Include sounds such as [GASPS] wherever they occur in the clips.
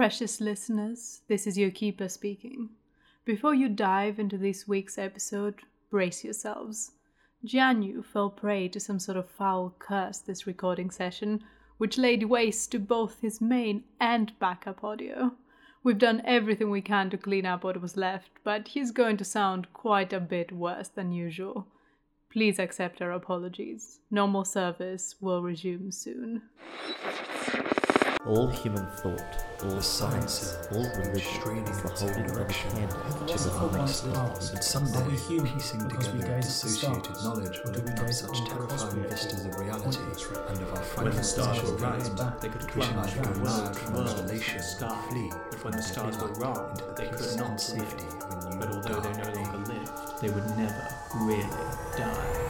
Precious listeners, this is your keeper speaking. Before you dive into this week's episode, brace yourselves. Jianyu fell prey to some sort of foul curse this recording session, which laid waste to both his main and backup audio. We've done everything we can to clean up what was left, but he's going to sound quite a bit worse than usual. Please accept our apologies. Normal service will resume soon. All human thought, all the science, all religion is the holding of a candle to the What light And of past? God. Someday, Are we human piecing because we together gaze dissociated stars? knowledge Or will do open up gaze such terrifying vistas of reality and of our When the fragmented stars social were right, lives, they could we should climb like from go world from world to isolation, the sky. flee But when the stars were wrong, into the they could not and safety live. of a new But although they no longer lived, they would never really die.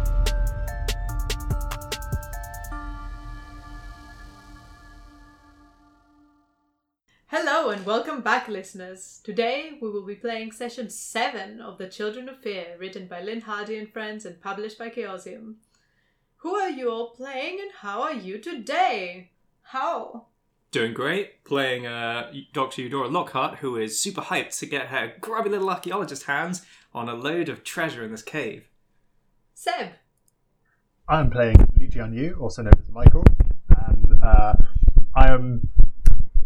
Hello and welcome back, listeners. Today we will be playing session 7 of The Children of Fear, written by Lynne Hardy and Friends and published by Chaosium. Who are you all playing and how are you today? How? Doing great, playing uh, Dr. Eudora Lockhart, who is super hyped to get her grubby little archaeologist hands on a load of treasure in this cave. Seb. I'm playing Li Jianyu, also known as Michael, and uh, I am,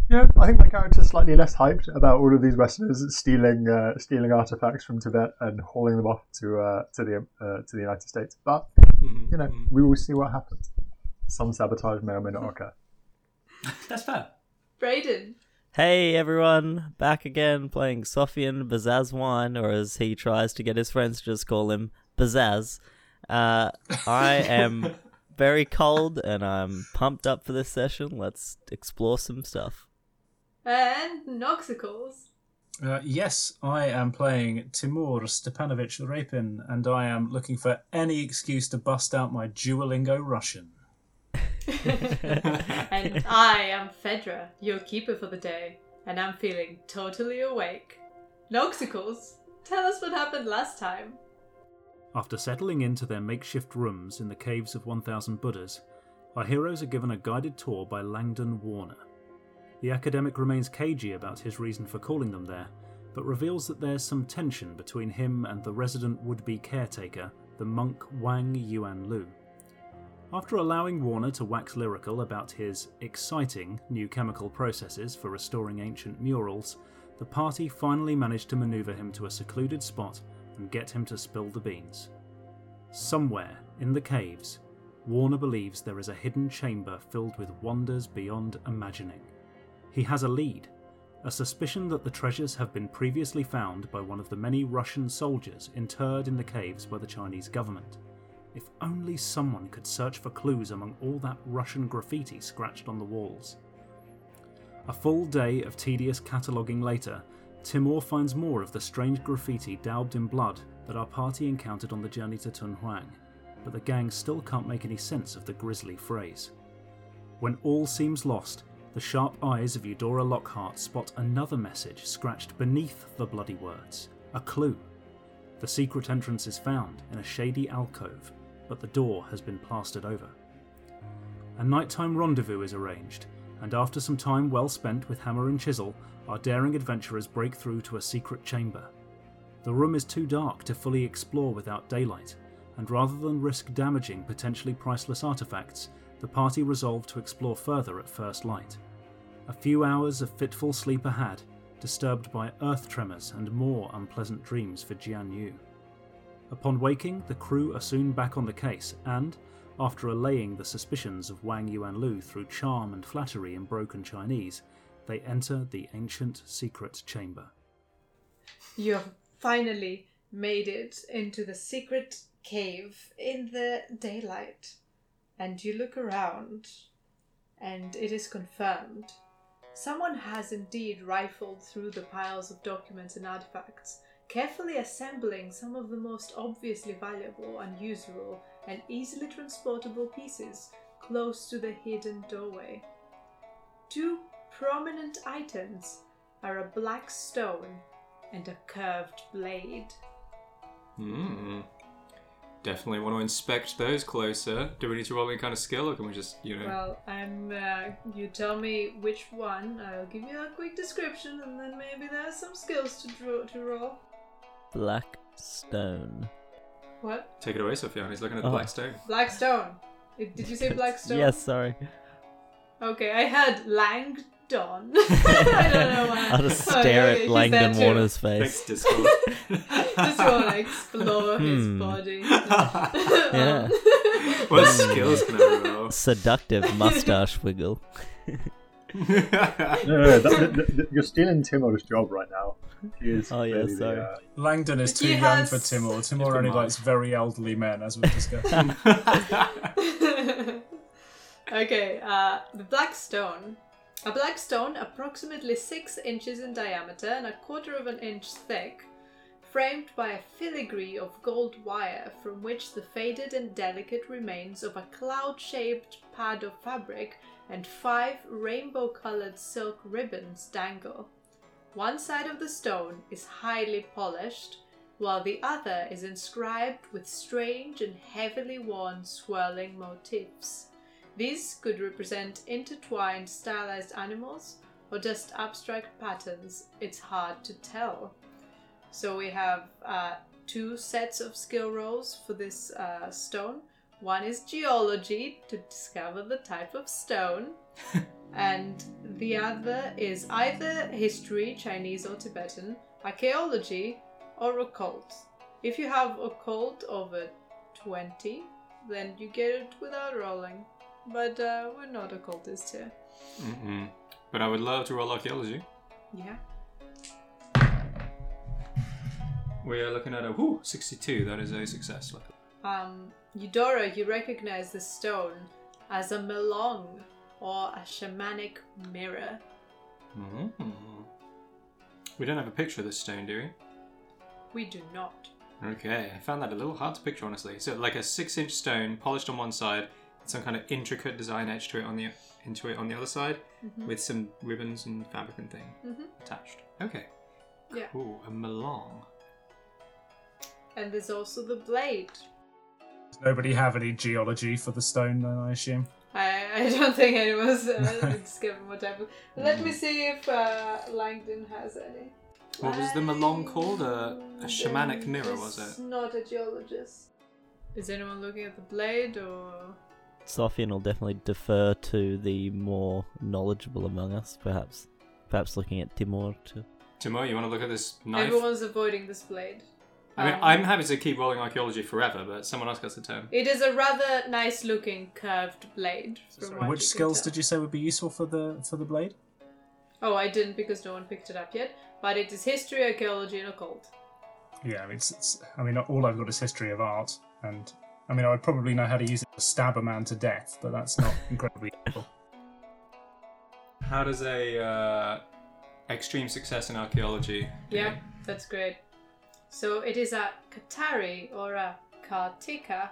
you know, I think my character's slightly less hyped about all of these Westerners stealing uh, stealing artifacts from Tibet and hauling them off to uh, to the uh, to the United States. But Mhm, you know, mhm. we will see what happens. Some sabotage may or may not occur. That's fair. Brayden. Hey everyone, back again playing Sofian Bazazwan, or as he tries to get his friends to just call him, Bazaz. Uh, I am [LAUGHS] very cold and I'm pumped up for this session. Let's explore some stuff. And Noxicals. Uh, yes, I am playing Timur Stepanovich Rapin, and I am looking for any excuse to bust out my Duolingo Russian. [LAUGHS] and I am Fedra, your keeper for the day, and I'm feeling totally awake. Noxicals, tell us what happened last time. After settling into their makeshift rooms in the caves of 1000 Buddhas, our heroes are given a guided tour by Langdon Warner. The academic remains cagey about his reason for calling them there, but reveals that there's some tension between him and the resident would be caretaker, the monk Wang Yuan Lu. After allowing Warner to wax lyrical about his exciting new chemical processes for restoring ancient murals, the party finally managed to maneuver him to a secluded spot and get him to spill the beans. Somewhere in the caves, Warner believes there is a hidden chamber filled with wonders beyond imagining. He has a lead, a suspicion that the treasures have been previously found by one of the many Russian soldiers interred in the caves by the Chinese government. If only someone could search for clues among all that Russian graffiti scratched on the walls. A full day of tedious cataloguing later, Timur finds more of the strange graffiti daubed in blood that our party encountered on the journey to Tunhuang, but the gang still can't make any sense of the grisly phrase. When all seems lost, the sharp eyes of Eudora Lockhart spot another message scratched beneath the bloody words a clue. The secret entrance is found in a shady alcove, but the door has been plastered over. A nighttime rendezvous is arranged, and after some time well spent with hammer and chisel, our daring adventurers break through to a secret chamber. The room is too dark to fully explore without daylight, and rather than risk damaging potentially priceless artifacts, the party resolved to explore further at first light. A few hours of fitful sleep are had, disturbed by earth tremors and more unpleasant dreams for Jian Yu. Upon waking, the crew are soon back on the case, and, after allaying the suspicions of Wang Yuanlu through charm and flattery in broken Chinese, they enter the ancient secret chamber. You have finally made it into the secret cave in the daylight. And you look around, and it is confirmed. Someone has indeed rifled through the piles of documents and artifacts, carefully assembling some of the most obviously valuable, unusual, and easily transportable pieces close to the hidden doorway. Two prominent items are a black stone and a curved blade. Hmm. Definitely want to inspect those closer. Do we need to roll any kind of skill, or can we just, you know? Well, I'm. Uh, you tell me which one. I'll give you a quick description, and then maybe there's some skills to draw to roll. Black stone. What? Take it away, Sophia. He's looking at the Oh. black stone. Black stone. Did you say black [LAUGHS] stone? Yes, sorry. Okay, I had Langdon. [LAUGHS] I don't know why. I'll just stare at Langdon there. Warner's Thanks, face. Discord. [LAUGHS] Just want to explore his Hmm. body. [LAUGHS] Yeah. what skills can I roll? Seductive mustache wiggle. No, no, no, that, that- that- you're stealing Timur's job right now. He is Oh, yeah, clearly the, sorry. uh, Langdon is too He young has- for Timur. It's Timur only marked. likes very elderly men, as we've discussed. okay, uh, the black stone. A black stone approximately 6 inches in diameter and a quarter of an inch thick, framed by a filigree of gold wire from which the faded and delicate remains of a cloud shaped pad of fabric and five rainbow colored silk ribbons dangle. One side of the stone is highly polished, while the other is inscribed with strange and heavily worn swirling motifs. These could represent intertwined stylized animals or just abstract patterns. It's hard to tell. So we have uh, two sets of skill rolls for this uh, stone. One is geology to discover the type of stone, [LAUGHS] and the other is either history, Chinese or Tibetan, archaeology, or occult. If you have occult over 20, then you get it without rolling. But uh, we're not occultists here. Mm-mm. But I would love to roll archaeology. Yeah. We are looking at a whoo, 62. That is a success. Um, Eudora, you recognize the stone as a melong or a shamanic mirror. Mm-hmm. We don't have a picture of this stone, do we? We do not. Okay, I found that a little hard to picture, honestly. So, like a six-inch stone, polished on one side, some kind of intricate design edge to it on the into it on the other side, with some ribbons and fabric and thing Mhm. attached. Okay. Yeah. Cool. A melong. And there's also the blade. Does nobody have any geology for the stone, then, I assume? I, I don't think anyone's uh, discovered what type of. Let me see if uh, Langdon has any. What was the melong called? A- a shamanic mirror, was it? Not a geologist. Is anyone looking at the blade or? Sofian will definitely defer to the more knowledgeable among us, perhaps. Perhaps looking at Timur too. Timur, you want to look at this knife? Everyone's avoiding this blade. I mean, Um, I'm happy to keep rolling archaeology forever, but someone else gets the turn. It is a rather nice looking curved blade. From what Which skills did you say would be useful for the for the blade? Oh, I didn't because no one picked it up yet. But it is history, archaeology, and occult. Yeah, I mean, it's, it's, I mean, all I've got is history of art, and I mean, I would probably know how to use it to stab a man to death, but that's not [LAUGHS] incredibly useful. How does a uh, extreme success in archaeology? do? Yep, that's great. So it is a katari or a kartika,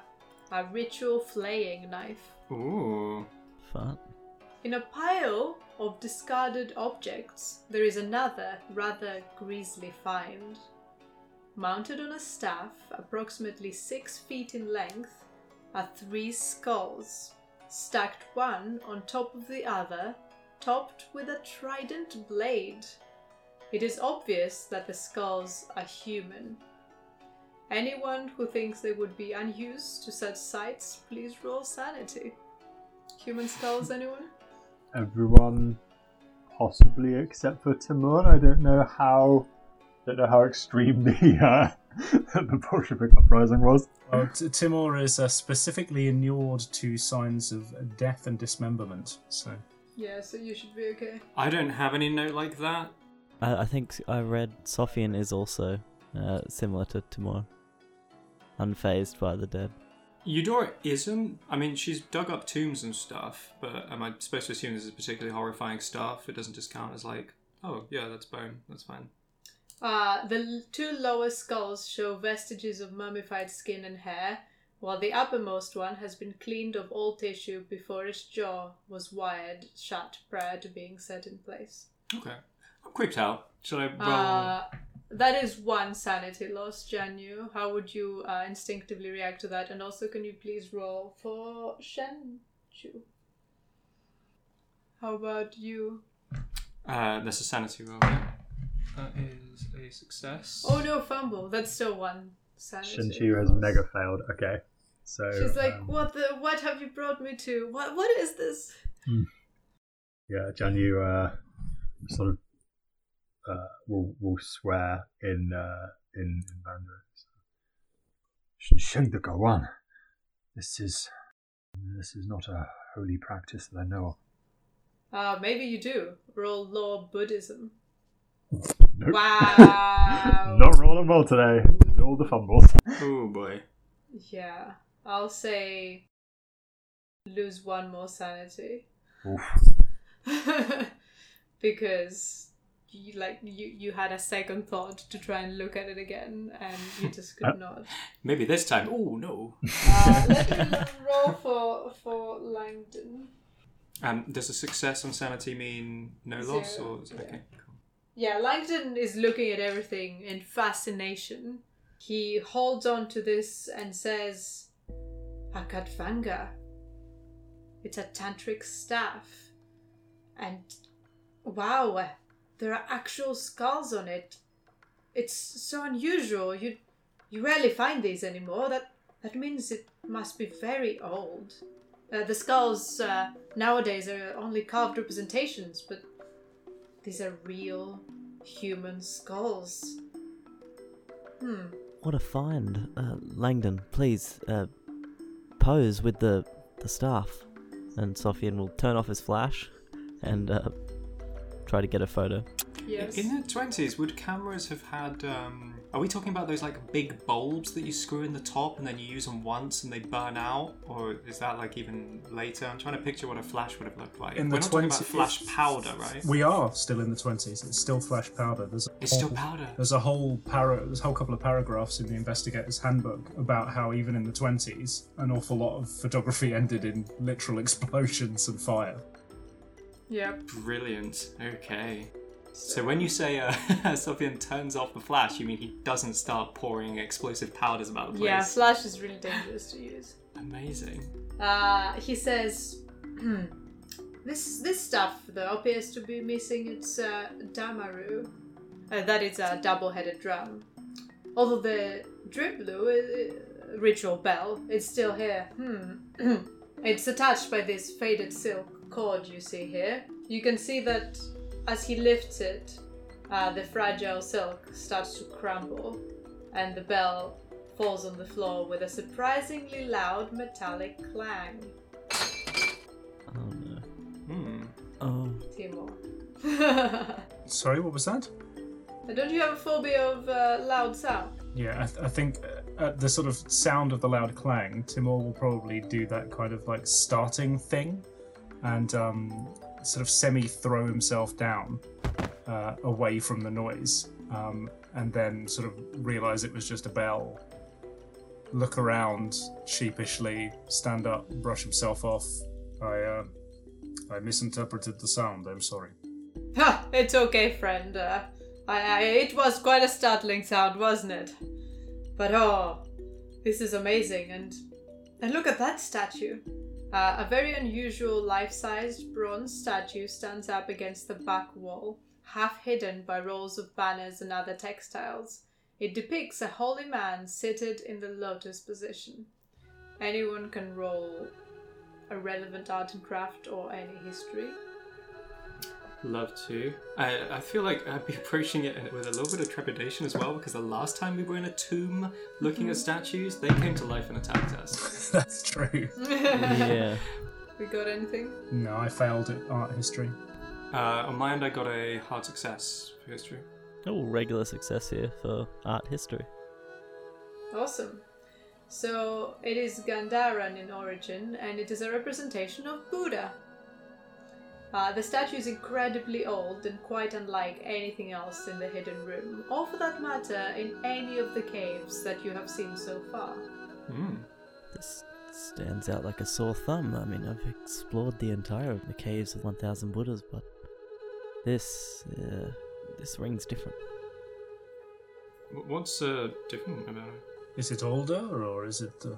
a ritual flaying knife. Ooh. Fun. In a pile of discarded objects, there is another rather grisly find. Mounted on a staff, approximately six feet in length, are three skulls, stacked one on top of the other, topped with a trident blade. It is obvious that the skulls are human. Anyone who thinks they would be unused to such sights, please roll sanity. Human skulls, anyone? everyone, possibly except for Timur. I don't know how. Don't know how extreme the uh, [LAUGHS] the Bolshevik uprising was. Well, T- Timur is uh, specifically inured to signs of death and dismemberment, so Yeah, so you should be okay. I don't have any note like that. I, I think I read Sofian is also uh, similar to Timur, unfazed by the dead. Eudora isn't. I mean, she's dug up tombs and stuff, but am I supposed to assume this is particularly horrifying stuff? It doesn't just count as like, oh yeah, that's bone, that's fine. Uh, the two lower skulls show vestiges of mummified skin and hair, while the uppermost one has been cleaned of all tissue before its jaw was wired shut prior to being set in place. Okay, I'm creeped out. Should I roll? Uh, that is one sanity loss, Janu. How would you uh, instinctively react to that? And also, can you please roll for Shenju? How about you? Uh, that's a sanity roll. Yeah. That is a success. Oh no, fumble. That's still one sanity. Shinshu has mega failed. Okay, so She's like, um, "What the? What have you brought me to? What? What is this?" yeah, Jianyu uh, sort of uh, will will swear in uh, in, in Mandarin. Sheng de Gawan, this is this is not a holy practice that I know of. Uh, maybe you do. Roll law Buddhism. Nope. Wow. [LAUGHS] Not rolling well today. All the fumbles. Oh boy. Yeah, I'll say lose one more sanity Oof. [LAUGHS] because you like you you had a second thought to try and look at it again and you just could not. Maybe this time. Oh no. Uh, [LAUGHS] let me roll for for Langdon. Um, does a success on sanity mean no loss or is it yeah. Yeah, Langdon is looking at everything in fascination. He holds on to this and says, A khatvanga. It's a tantric staff. And wow, there are actual skulls on it. It's so unusual. You you rarely find these anymore. That that means it must be very old. Uh, the skulls uh, nowadays are only carved representations, but these are real human skulls. Hmm. What a find, uh, Langdon! Please, uh, pose with the the staff, and Sofian will turn off his flash and uh, try to get a photo. Yes. In the twenties, would cameras have had? Um, are we talking about those like big bulbs that you screw in the top and then you use them once and they burn out, or is that like even later? I'm trying to picture what a flash would have looked like. In the We're not talking about 20s flash powder, right? We are still in the twenties. It's still flash powder. There's a It's still whole- powder. There's a whole para, there's a whole couple of paragraphs in the investigator's handbook about how even in the 20s, an awful lot of photography ended in literal [LAUGHS] explosions and fire. Yep. Brilliant. Okay. So when you say uh, [LAUGHS] Sofian turns off the flash, you mean he doesn't start pouring explosive powders about the place? Yeah, flash is really dangerous to use. Amazing. Uh, he says, "Hmm, this this stuff though appears to be missing its uh, damaru. Uh, that is a double-headed drum. Although the drilbu, uh, ritual bell, is still here. Hmm. [CLEARS THROAT] it's attached by this faded silk cord you see here. You can see that as he lifts it, uh, the fragile silk starts to crumble, and the bell falls on the floor with a surprisingly loud metallic clang. Oh no! Hmm. Oh, Timur. [LAUGHS] Sorry, what was that? Don't you have a phobia of uh, loud sound? Yeah, I, th- I think uh, at the sort of sound of the loud clang, Timur will probably do that kind of like starting thing and um, sort of semi throw himself down uh, away from the noise um, and then sort of realize it was just a bell. Look around sheepishly, stand up, brush himself off. I, uh, I misinterpreted the sound, I'm sorry. Ha! It's okay, friend. Uh, I, I, it was quite a startling sound, wasn't it? But oh, this is amazing, and and look at that statue. Uh, a very unusual life-sized bronze statue stands up against the back wall, half hidden by rolls of banners and other textiles. It depicts a holy man seated in the lotus position. Anyone can roll a relevant art and craft or any history. Love to. I, I feel like I'd be [LAUGHS] approaching it with a little bit of trepidation as well because the last time we were in a tomb looking at statues, they came to life and attacked us. [LAUGHS] That's true. [LAUGHS] yeah. We got anything? No, I failed at art history. Uh, on my end, I got a hard success for history. Oh, regular success here for art history. Awesome. So it is Gandharan in origin, and it is a representation of Buddha. Uh, the statue is incredibly old and quite unlike anything else in the hidden room, or for that matter, in any of the caves that you have seen so far. Hmm. This stands out like a sore thumb. I mean, I've explored the entire of the caves of 1,000 Buddhas, but this, uh, this rings different. What's uh, different about it? Is it older or is it uh,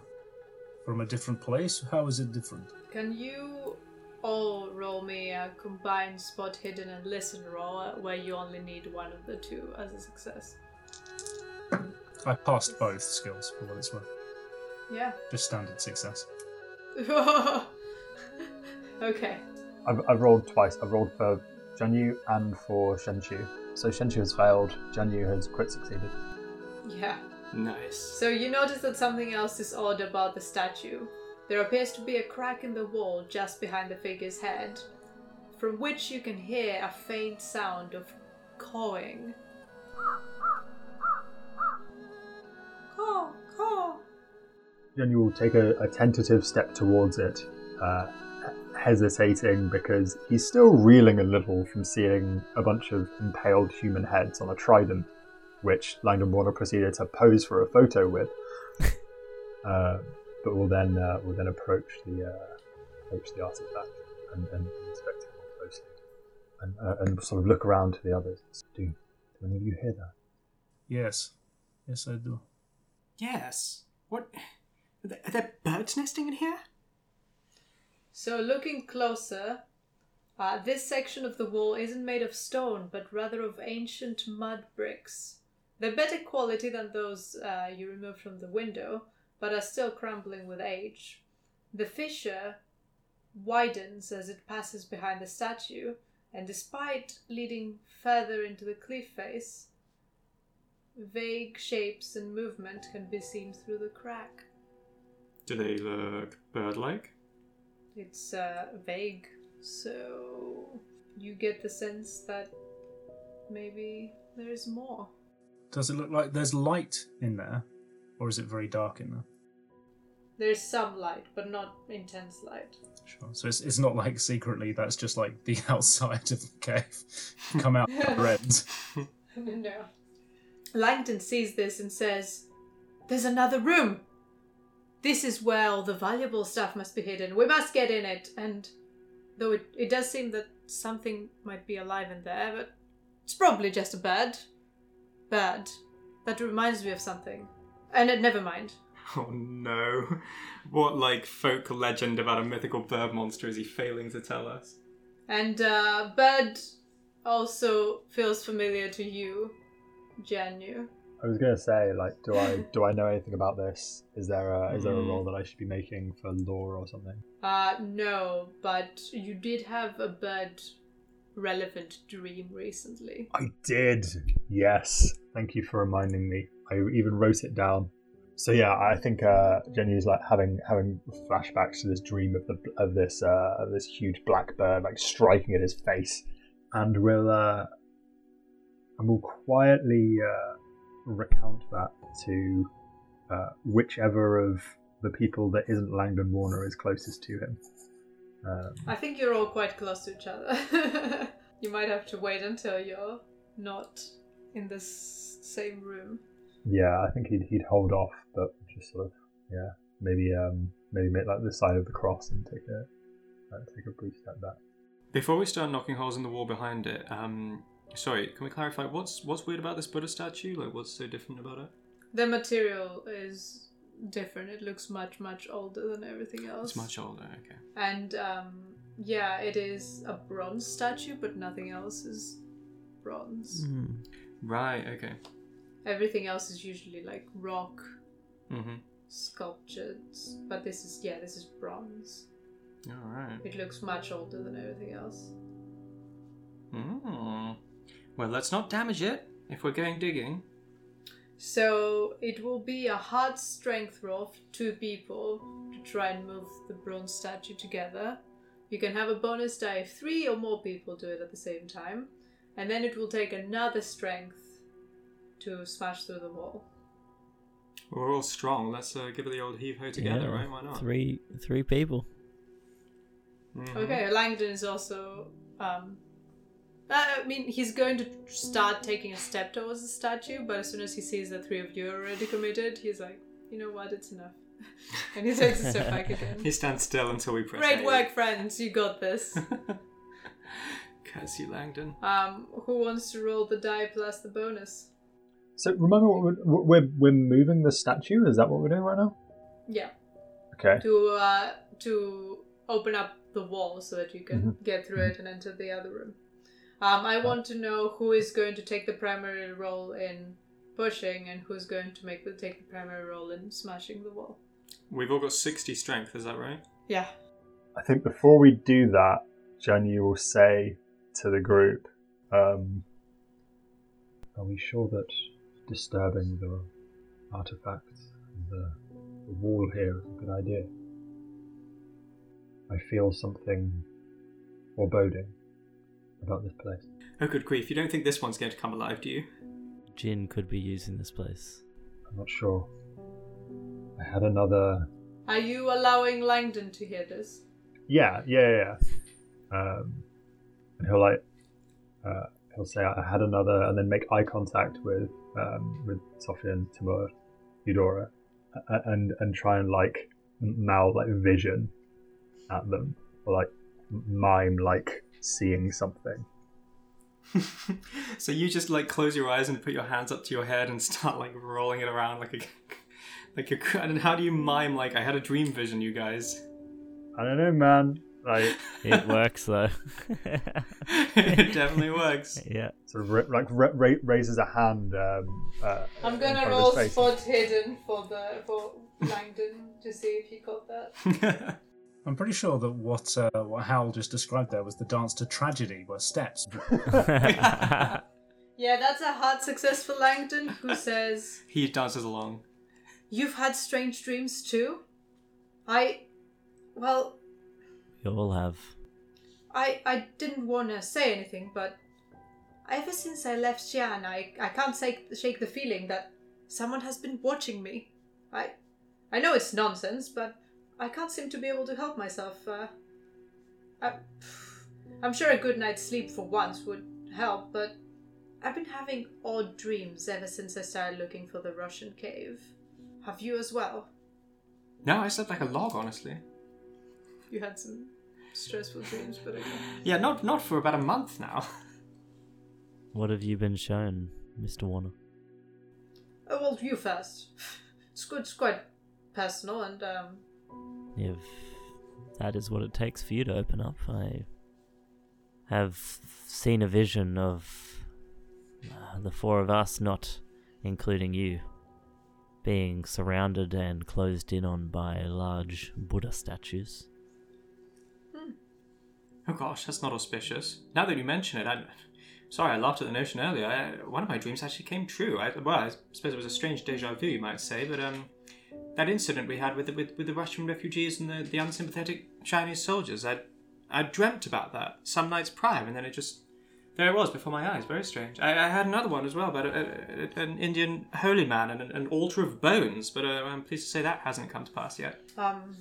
from a different place? How is it different? Can you all roll me a combined spot hidden and listen roll where you only need one of the two as a success? I passed both skills for what it's worth. Yeah. Just standard success. [LAUGHS] okay. I've, I've rolled twice. I've rolled for Jianyu and for Shenchu. So Shenchu has failed. Jianyu has crit succeeded. Yeah. Nice. So you notice that something else is odd about the statue. There appears to be a crack in the wall just behind the figure's head, from which you can hear a faint sound of cawing. Caw, caw. Jianyu will take a, a tentative step towards it, uh, hesitating because he's still reeling a little from seeing a bunch of impaled human heads on a trident, which Langdon Warner proceeded to pose for a photo with. [LAUGHS] uh, but will then uh, will then approach the uh, approach the artifact and, and inspect it more closely, and, uh, and sort of look around to the others. Do, do any of you hear that? Yes. Yes, I do. Yes. What? Are there, are there birds nesting in here? So, looking closer, uh, this section of the wall isn't made of stone, but rather of ancient mud bricks. They're better quality than those uh, you removed from the window, but are still crumbling with age. The fissure widens as it passes behind the statue, and despite leading further into the cliff face, vague shapes and movement can be seen through the crack. Do they look bird-like? It's uh, vague, so you get the sense that maybe there is more. Does it look like there's light in there? Or is it very dark in there? There's some light, but not intense light. Sure. So it's, it's not like secretly that's just like the [LAUGHS] outside of the cave. Come out end. [LAUGHS] no. Langdon sees this and says, There's another room! This is where all the valuable stuff must be hidden. We must get in it. And though it, it does seem that something might be alive in there, but it's probably just a bird. Bird. That reminds me of something. And it, never mind. [LAUGHS] Oh no. What, like, folk legend about a mythical bird monster is he failing to tell us? And uh, bird also feels familiar to you, Janu. I was gonna say, like, do I do I know anything about this? Is there a is there a Mm. role that I should be making for lore or something? Uh, no, but you did have a bird relevant dream recently. I did. Yes. Thank you for reminding me. I even wrote it down. So yeah, I think uh, is like having having flashbacks to this dream of the of this uh, of this huge black bird like striking at his face, and will uh, and will quietly uh, recount that to uh, whichever of the people that isn't Langdon Warner is closest to him. Um, I think you're all quite close to each other. [LAUGHS] you might have to wait until you're not in the same room. Yeah, I think he'd he'd hold off, but just sort of yeah, maybe um maybe make like the side of the cross and take a uh, take a brief step back. Before we start knocking holes in the wall behind it, um, sorry, can we clarify what's what's weird about this Buddha statue? Like, what's so different about it? The material is different. It looks much, much older than everything else. It's much older. Okay. And um, yeah, it is a bronze statue, but nothing else is bronze. Hmm. Right. Okay. Everything else is usually like rock Mm-hmm. sculptured, but this is yeah, this is bronze. All right. It looks much older than everything else. Mm. Well, let's not damage it if we're going digging. So it will be a hard strength roll for two people to try and move the bronze statue together. You can have a bonus die if three or more people do it at the same time, and then it will take another strength to smash through the wall. We're all strong. Let's uh, give it the old heave ho together, Yeah, right? Why not? Three three people. Mhm. Okay, Langdon is also. Um, I mean, he's going to start taking a step towards the statue, but as soon as he sees that three of you are already committed, he's like, you know what, it's enough. [LAUGHS] and he takes a step back again. He stands still until we press Great A. work, friends. You got this. [LAUGHS] Curse you, Langdon. Um, who wants to roll the die plus the bonus? So remember, what we're, we're we're moving the statue. Is that what we're doing right now? Yeah, Okay. to uh, to open up the wall so that you can Mhm. get through it and enter the other room. Um, I want to know who is going to take the primary role in pushing and who's going to make the take the primary role in smashing the wall. We've all got 60 strength, is that right? Yeah. I think before we do that, Jen, you will say to the group, um, "Are we sure that disturbing the artifacts and the, the wall here is a good idea?" I feel something foreboding about this place. Oh, good grief. You don't think this one's going to come alive, do you? Jin could be using this place. I'm not sure. I had another. Are you allowing Langdon to hear this? Yeah, yeah, yeah. yeah. Um, and he'll like, uh, he'll say, "I had another," and then make eye contact with um, with Sophia and Timur, Eudora, and and try and like mouth like vision at them, or like mime like seeing something. [LAUGHS] so you just like close your eyes and put your hands up to your head and start like rolling it around like a [LAUGHS] like a and how do you mime like I had a dream vision you guys I don't know, man. Like It works though. it definitely works [LAUGHS] yeah. sort of ra- like ra- ra- raises a hand. Um, uh, I'm gonna roll his spot hidden for the for Langdon to see if he got that. [LAUGHS] I'm pretty sure that what uh, what Hal just described there was the dance to tragedy, where steps. [LAUGHS] Yeah, that's a hard success for Langdon, who says, he dances along You've had strange dreams too? I. Well, we all have. I, I didn't want to say anything, but ever since I left Xi'an, I, I can't say, shake the feeling that someone has been watching me. I I know it's nonsense, but I can't seem to be able to help myself. Uh, I, I'm sure a good night's sleep for once would help, but I've been having odd dreams ever since I started looking for the Russian cave. Have you as well? no I slept like a log honestly You had some stressful dreams, but okay. yeah not not for about a month now [LAUGHS] What have you been shown, Mr. Warner? Oh, well, you first. It's good. It's quite personal, and um, If that is what it takes for you to open up, I have seen a vision of uh, the four of us, not including you, being surrounded and closed in on by large Buddha statues. Oh gosh that's not auspicious. Now that you mention it I'm sorry I laughed at the notion earlier. I, one of my dreams actually came true. I, well I suppose it was a strange deja vu you might say but um that incident we had with the, with, with the Russian refugees and the, the unsympathetic Chinese soldiers I I dreamt about that some nights prior and then it just there it was before my eyes. Very strange. I, I had another one as well about a, a, an Indian holy man and an, an altar of bones but uh, I'm pleased to say that hasn't come to pass yet. Um,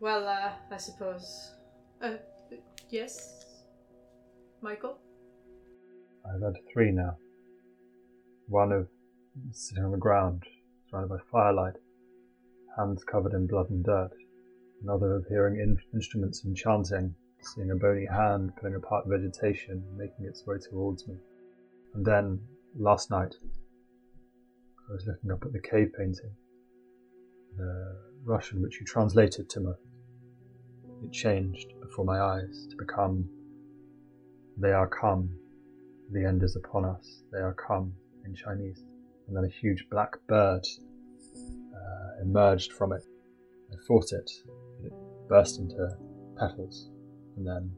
well, uh, I suppose. Uh, yes, Michael. I've had three now. One of sitting on the ground, surrounded by firelight, hands covered in blood and dirt. Another of hearing in- instruments and chanting, seeing a bony hand pulling apart vegetation, making its way towards me. And then, last night, I was looking up at the cave painting, the Russian which you translated, to Timur. It changed before my eyes to become, They are come, the end is upon us, they are come in Chinese. And then a huge black bird uh, emerged from it. I fought it, it burst into petals and then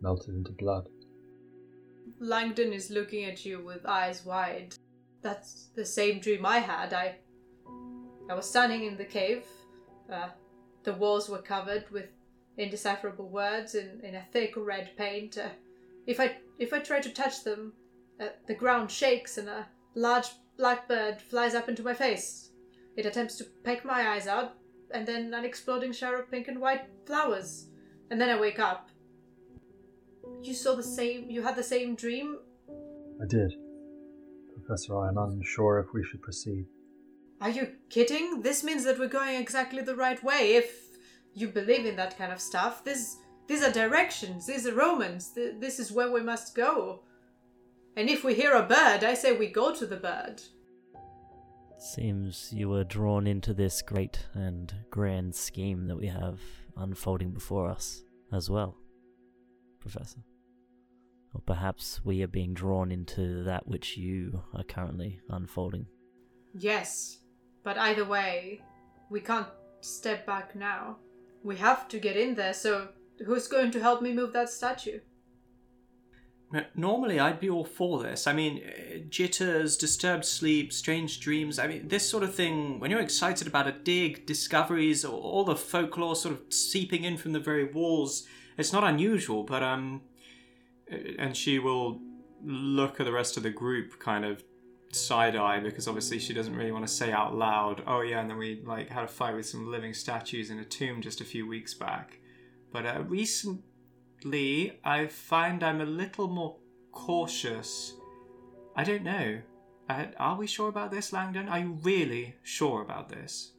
melted into blood. Langdon is looking at you with eyes wide. That's the same dream I had. I, I was standing in the cave. Uh, the walls were covered with indecipherable words in, in a thick red paint. Uh, if I if I try to touch them, uh, the ground shakes and a, large black bird flies up into my face. It attempts to peck my eyes out, and then an exploding shower of pink and white flowers. And then I wake up. You saw the same. You had the same dream. I did. Professor, I am unsure if we should proceed. Are you kidding? This means that we're going exactly the right way. If you believe in that kind of stuff, this these are directions. These are Romans. Th- this is where we must go. And if we hear a bird, I say we go to the bird. Seems you were drawn into this great and grand scheme that we have unfolding before us as well, Professor. Or perhaps we are being drawn into that which you are currently unfolding. Yes, but either way, we can't step back now. We have to get in there, so who's going to help me move that statue? Normally, I'd be all for this. I mean, jitters, disturbed sleep, strange dreams. I mean, this sort of thing, when you're excited about a dig, discoveries, or all the folklore sort of seeping in from the very walls, it's not unusual, but, um. uh, And she will look at the rest of the group kind of side eye because obviously she doesn't really want to say out loud, oh yeah, and then we like had a fight with some living statues in a tomb just a few weeks back. But uh, recent Lee, I find I'm a little more cautious. I don't know. Are we sure about this, Langdon? Are you really sure about this?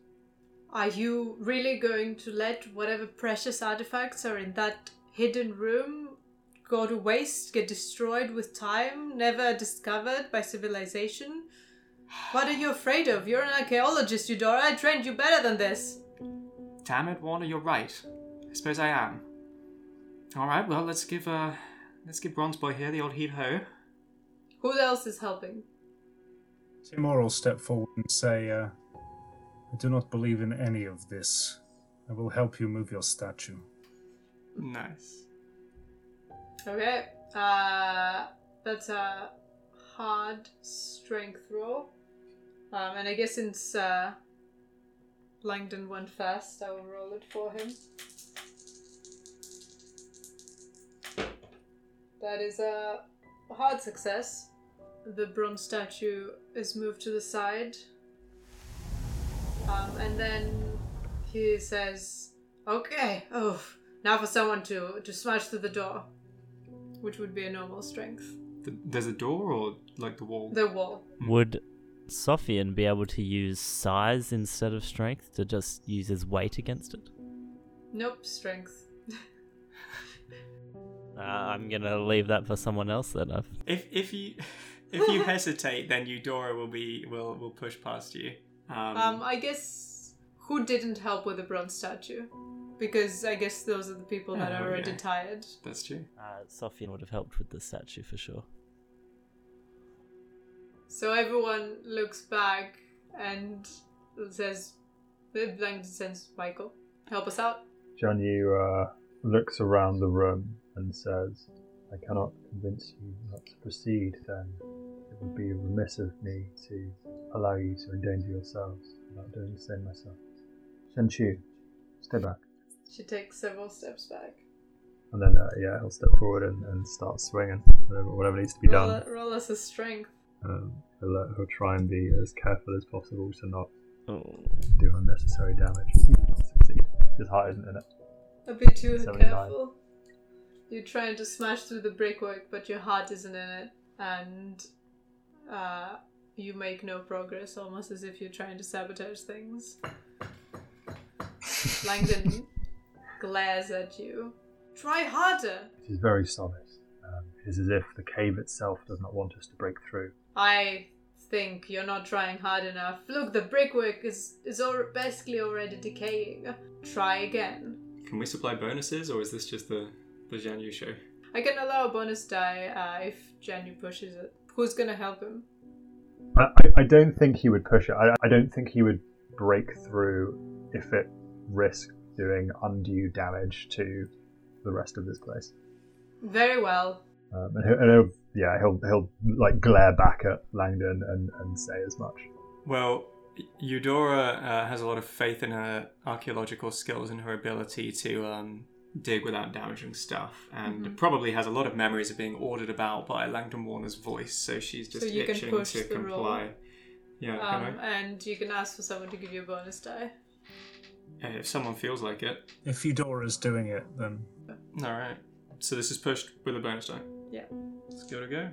Are you really going to let whatever precious artifacts are in that hidden room go to waste, get destroyed with time, never discovered by civilization? What are you afraid of? You're an archaeologist, Eudora. I trained you better than this. Damn it, Warner, you're right. I suppose I am. All right, well, let's give uh, let's give Bronze Boy here the old heave ho. Who else is helping? Timur will step forward and say, uh, I do not believe in any of this. I will help you move your statue. Nice. Okay. Uh, that's a hard strength roll. Um, and I guess since uh, Langdon went first, I will roll it for him. That is a hard success. The bronze statue is moved to the side. Um, and then he says, Okay, oh, now for someone to, to smash through the door, which would be a normal strength. Th- There's a door or like the wall? The wall. Would Sofian be able to use size instead of strength to just use his weight against it? Nope, strength. [LAUGHS] Uh, I'm gonna leave that for someone else then. I've... If if you [LAUGHS] if you [LAUGHS] hesitate, then Eudora will be will will push past you. Um, Um, I guess who didn't help with the bronze statue? Because I guess those are the people that are already yeah. tired. that's true. Uh, Sofian would have helped with the statue for sure. So everyone looks back and says, Langdon sends Michael, help us out. John Yu uh, looks around the room and says, I cannot convince you not to proceed, then it would be remiss of me to allow you to endanger yourselves without doing the same myself. Shen Chu, stay back. She takes several steps back. And then, uh, yeah, he'll step forward and, and start swinging, whatever, whatever needs to be Roll, done. roll us a strength. Um, he'll, uh, he'll try and be as careful as possible to not Oh. do unnecessary damage. He will not succeed. His heart isn't in it. A bit too 79. careful. You're trying to smash through the brickwork, but your heart isn't in it, and uh, you make no progress, almost as if you're trying to sabotage things. [LAUGHS] Langdon glares at you. Try harder! It is very solid. Um, it is as if the cave itself does not want us to break through. I think you're not trying hard enough. Look, the brickwork is is al- basically already decaying. Try again. Can we supply bonuses, or is this just the the Jian Yu show? I can allow a bonus die uh, if Janu pushes it. Who's gonna help him? I, I, I don't think he would push it. I, I don't think he would break through if it risked doing undue damage to the rest of this place. Very well. Um, and he'll, and he'll, yeah, he'll he'll like glare back at Langdon and, and say as much. Well, Eudora uh, has a lot of faith in her archaeological skills and her ability to um, dig without damaging stuff, and Mm-hmm. probably has a lot of memories of being ordered about by Langdon Warner's voice. So she's just So itching to the roll. comply. Yeah, Um, and you can ask for someone to give you a bonus die. I? Uh, If someone feels like it. If Eudora's doing it, then All right. So this is pushed with a bonus die. Yeah. Let's give it a go.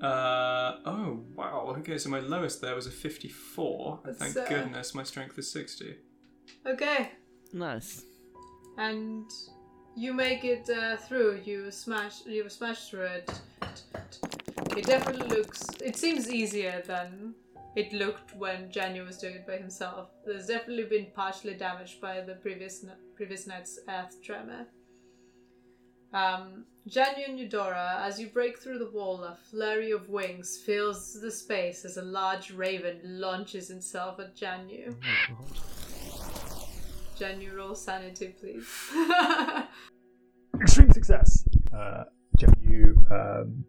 Uh oh wow. Okay, so my lowest there was a fifty-four. That's, Thank uh, goodness my strength is sixty. Okay. Nice. and you make it uh, through. You smash. You smash through it. It definitely looks. It seems easier than it looked when Jianyu was doing it by himself. There's definitely been partially damaged by the previous previous night's earth tremor. Um, Jianyu and Eudora, as you break through the wall, a flurry of wings fills the space as a large raven launches itself at Jianyu. Jianyu, roll sanity, please. [LAUGHS] Extreme success. Uh, Jen, you um,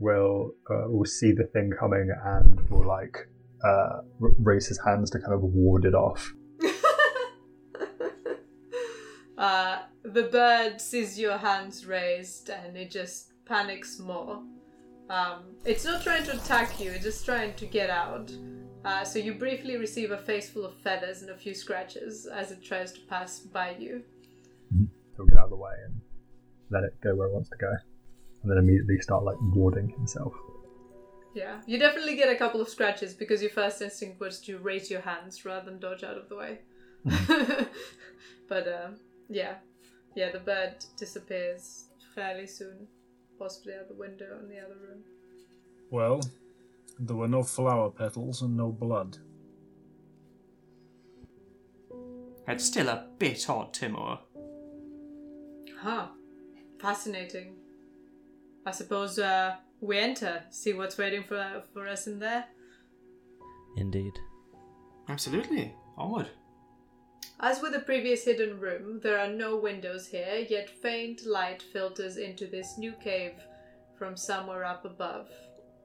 will uh, will see the thing coming and will like uh, raise his hands to kind of ward it off. [LAUGHS] uh, the bird sees your hands raised and it just panics more. Um, it's not trying to attack you, it's just trying to get out. Uh, so you briefly receive a face full of feathers and a few scratches as it tries to pass by you. He'll get out of the way and let it go where it wants to go, and then immediately start like warding himself. Yeah, you definitely get a couple of scratches because your first instinct was to raise your hands rather than dodge out of the way. [LAUGHS] but um, yeah, yeah, the bird disappears fairly soon, possibly out the window in the other room. well, there were no flower petals and no blood. It's still a bit odd, Timur. Huh. Fascinating. I suppose uh, we enter, see what's waiting for for us in there. Indeed. Absolutely. Onward. As with the previous hidden room, there are no windows here, yet faint light filters into this new cave from somewhere up above.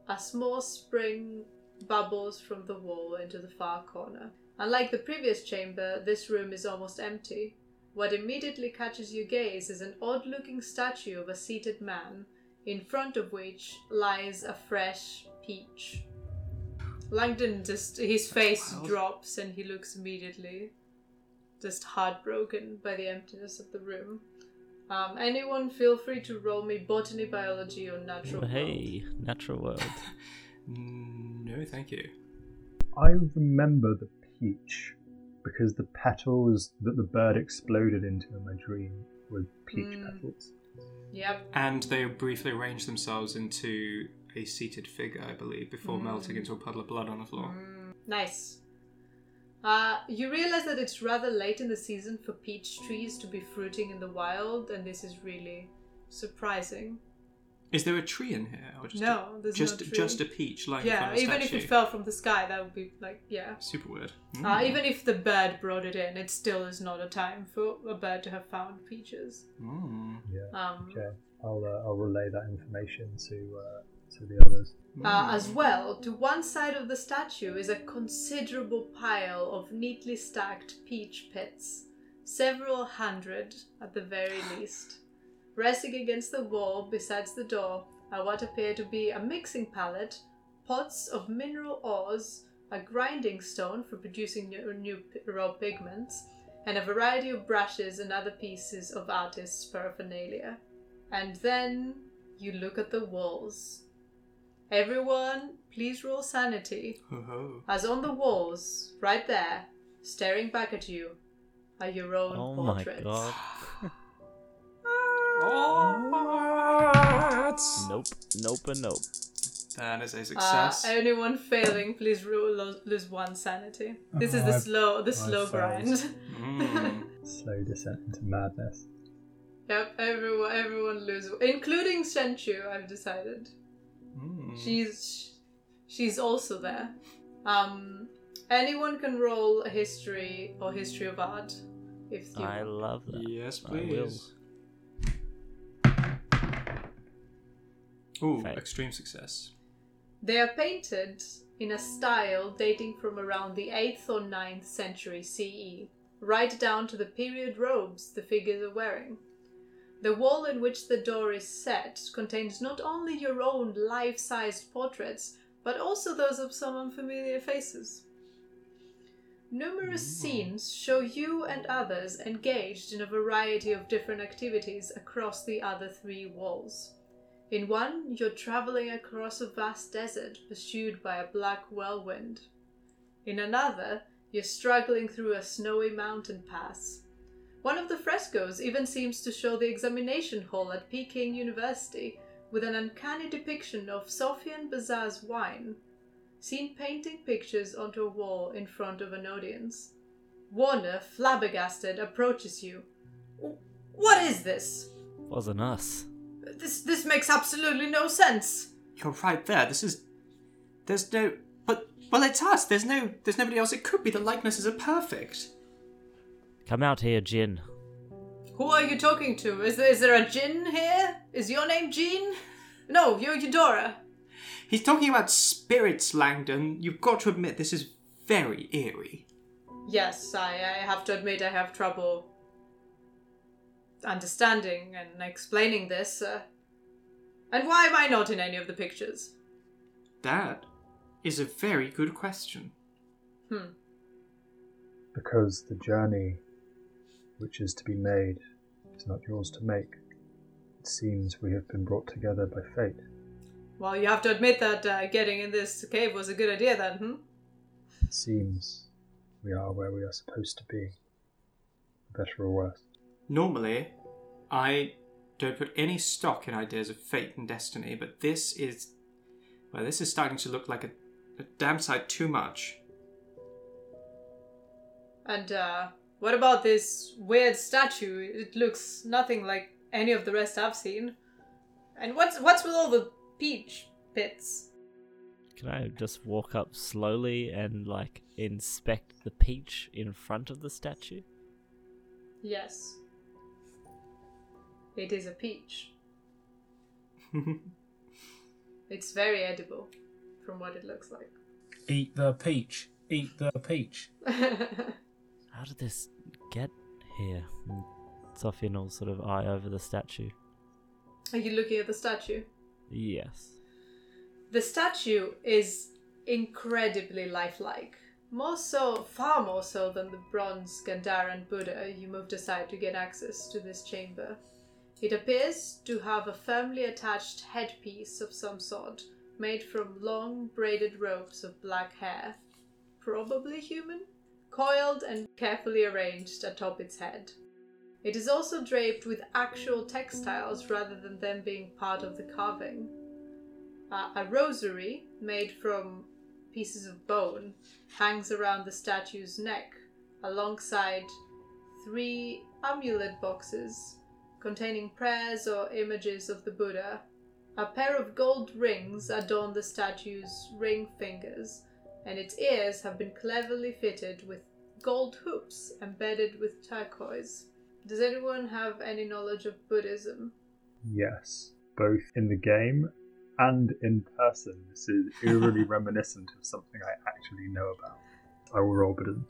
A small spring bubbles from the wall into the far corner. Unlike the previous chamber, this room is almost empty. What immediately catches your gaze is an odd looking statue of a seated man, in front of which lies a fresh peach. Langdon just, his face Wild. drops and he looks immediately just heartbroken by the emptiness of the room. Um, anyone feel free to roll me botany, biology, or natural. Well, hey, natural world. [LAUGHS] No, thank you. I remember the peach because the petals that the bird exploded into in my dream were peach Mm. petals. Yep. And they briefly arrange themselves into a seated figure, I believe, before melting into a puddle of blood on the floor. Mm, nice. Uh, you realize that it's rather late in the season for peach trees to be fruiting in the wild, and this is really surprising. Is there a tree in here, or just No, a, there's just no tree. just a peach lying Yeah, front a even if statue? it fell from the sky, that would be like, yeah. Super weird. Uh, Mm. even if the bird brought it in, it still is not a time for a bird to have found peaches. Mm. Yeah. Um, Okay. I'll uh, I'll relay that information to uh, to the others. Uh, as well, to one side of the statue is a considerable pile of neatly stacked peach pits, several hundred at the very least. Resting against the wall besides the door are what appear to be a mixing pallet, pots of mineral ores, a grinding stone for producing new, new raw pigments, and a variety of brushes and other pieces of artist's paraphernalia. And then you look at the walls. Everyone, please roll sanity, Ho ho. as on the walls, right there, staring back at you, are your own oh my portraits. [LAUGHS] god. Nope, nope, and nope. That is a Uh, success. anyone failing, please roll, lo- lose one sanity. This is Oh, the I've- slow, the I've slow failed. grind. Mm. [LAUGHS] Slow descent into madness. yep, everyone, everyone lose, including Shenchu. I've decided. Mm. She's she's also there. Um, anyone can roll a history or history of art if you. I love that. Yes, I will. please. Ooh, Fail. extreme success. They are painted in a style dating from around the 8th or 9th century CE. right down to the period robes the figures are wearing. The wall in which the door is set contains not only your own life sized portraits, but also those of some unfamiliar faces. Numerous scenes show you and others engaged in a variety of different activities across the other three walls. In one, you're traveling across a vast desert pursued by a black whirlwind. In another, you're struggling through a snowy mountain pass. One of the frescoes even seems to show the examination hall at Peking University with an uncanny depiction of Sofian Bazaar's wine, seen painting pictures onto a wall in front of an audience. Warner, flabbergasted, approaches you. What is this? Wasn't us. This this makes absolutely no sense. You're right there. This is. There's no. But well, it's us. There's no. There's nobody else. It could be the likenesses are perfect. Come out here, Jin. Who are you talking to? Is there, is there a Jin here? Is your name Jean? No, you're Eudora. He's talking about spirits, Langdon. You've got to admit this is very eerie. Yes, I, I have to admit I have trouble understanding and explaining this. Uh, and why am I not in any of the pictures? That is a very good question. Hmm. Because the journey which is to be made is not yours to make. It seems we have been brought together by fate. Well, you have to admit that uh, getting in this cave was a good idea then, hmm? It seems we are where we are supposed to be, for better or worse. Normally, I don't put any stock in ideas of fate and destiny, but this is. Well, this is starting to look like a, a damn sight too much. And uh, what about this weird statue? It looks nothing like any of the rest I've seen. And what's what's with all the peach pits? Can I just walk up slowly and like inspect the peach in front of the statue? Yes. It is a peach. [LAUGHS] It's very edible, from what it looks like. Eat the peach. Eat the peach. [LAUGHS] How did this get here? And Sofian will sort of eye over the statue. Are you looking at the statue? Yes. The statue is incredibly lifelike. More so, far more so than the bronze Gandharan Buddha you moved aside to get access to this chamber. It appears to have a firmly attached headpiece of some sort, made from long braided ropes of black hair, probably human, coiled and carefully arranged atop its head. It is also draped with actual textiles rather than them being part of the carving. Uh, a rosary, made from pieces of bone, hangs around the statue's neck, alongside three amulet boxes containing prayers or images of the Buddha. A pair of gold rings adorn the statue's ring fingers, and its ears have been cleverly fitted with gold hoops embedded with turquoise. Does anyone have any knowledge of Buddhism? Yes, both in the game and in person. This is eerily [LAUGHS] reminiscent of something I actually know about. I will roll Buddhism.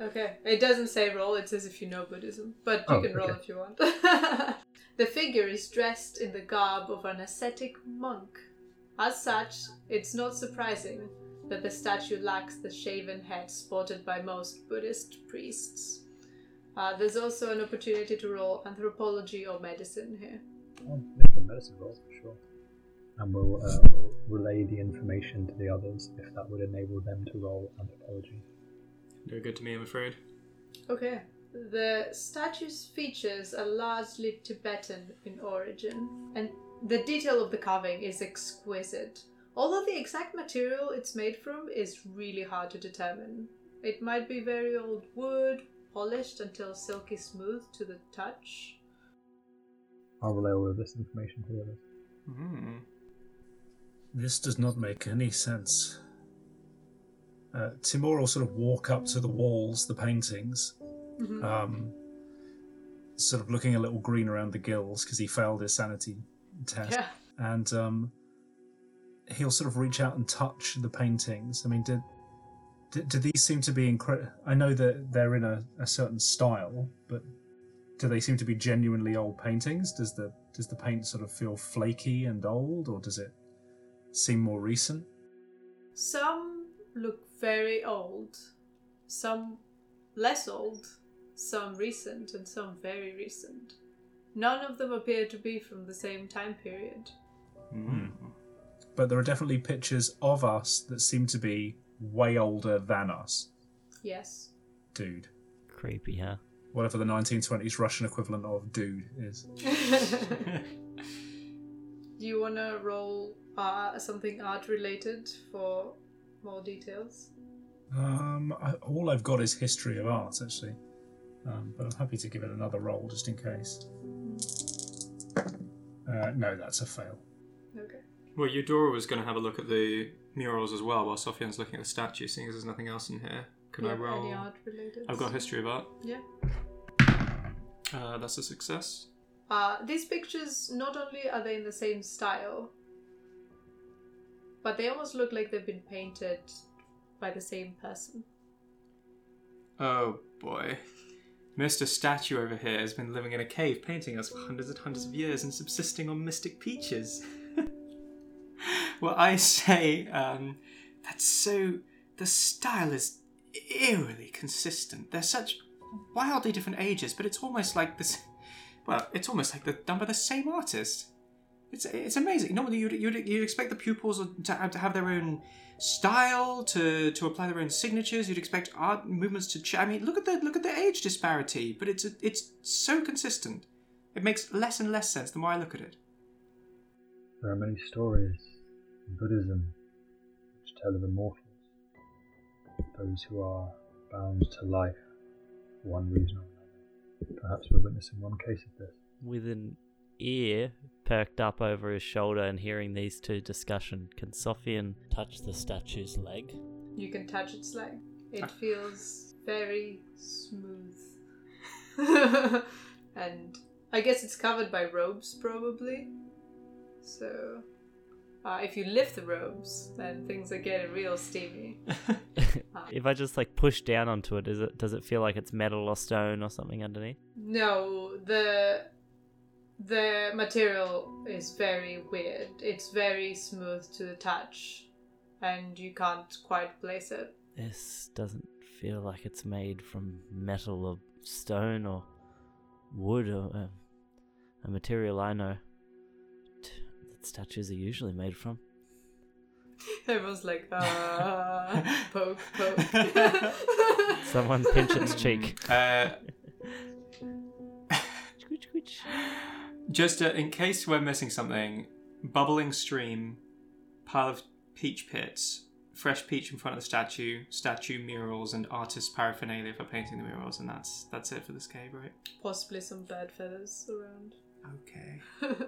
Okay, it doesn't say roll, it says if you know Buddhism, but you Oh, can roll okay. if you want. [LAUGHS] the figure is dressed in the garb of an ascetic monk. As such, it's not surprising that the statue lacks the shaven head sported by most Buddhist priests. Uh, there's also an opportunity to roll anthropology or medicine here. I'll make a medicine roll for sure. And we'll, uh, we'll relay the information to the others if that would enable them to roll anthropology. No good to me, I'm afraid. Okay. The statue's features are largely Tibetan in origin, and the detail of the carving is exquisite. Although the exact material it's made from is really hard to determine. It might be very old wood, polished until silky smooth to the touch. I'll relay all of this information to the others. Hmm. This does not make any sense. Uh, Timur will sort of walk up to the walls, the paintings, Mhm. um, sort of looking a little green around the gills because he failed his sanity test. Yeah. And um, he'll sort of reach out and touch the paintings. I mean, did Do, do these seem to be incre- I know that they're in a, a certain style, but do they seem to be genuinely old paintings? Does the does the paint sort of feel flaky and old, or does it seem more recent? Some look very old, some less old, some recent, and some very recent. None of them appear to be from the same time period. Mm. But there are definitely pictures of us that seem to be way older than us, Yes. dude. Creepy, huh? Whatever the 1920s Russian equivalent of dude is. [LAUGHS] Do you want to roll uh, something art related for more details? Um, I, all I've got is history of art, actually. Um, but I'm happy to give it another roll just in case. Uh, no, that's a fail. Okay. Well, Eudora was going to have a look at the murals as well while Sofian's looking at the statue, seeing as there's nothing else in here. Can Do you I roll? Any art related? I've got history of art. Yeah. Uh, that's a success. Uh, these pictures, not only are they in the same style, but they almost look like they've been painted by the same person. Oh boy. Mr. Statue over here has been living in a cave painting us for hundreds and hundreds of years and subsisting on mystic peaches. [LAUGHS] well, I say, um, that's so. The style is eerily consistent. They're such wildly different ages, but it's almost like this. Well, it's almost like they're done by the same artist. It's it's amazing. Normally, you'd, you'd, you'd expect the pupils to have, to have their own style, to to apply their own signatures. You'd expect art movements to. Ch- I mean, look at the look at the age disparity, but it's it's so consistent. It makes less and less sense the more I look at it. There are many stories in Buddhism which tell of immortals, those who are bound to life for one reason or another. Perhaps we're witnessing one case of this. With an ear perked up over his shoulder and hearing these two discussion, can Sofian touch the statue's leg? You can touch its leg. It feels very smooth. [LAUGHS] and I guess it's covered by robes, probably. So, uh, if you lift the robes, then things are getting real steamy. [LAUGHS] if I just like push down onto it, is it does it feel like it's metal or stone or something underneath? No, the the material is very weird. It's very smooth to the touch, and you can't quite place it. This doesn't feel like it's made from metal or stone or wood or uh, a material I know t- that statues are usually made from. [LAUGHS] Everyone's like, uh, [LAUGHS] poke, poke. [LAUGHS] Someone pinch its cheek. Uh, Squeech, squeech. Just uh, in case we're missing something, bubbling stream, pile of peach pits, fresh peach in front of the statue, statue murals, and artist paraphernalia for painting the murals, and that's that's it for this cave, right? Possibly some bird feathers around. Okay. [LAUGHS]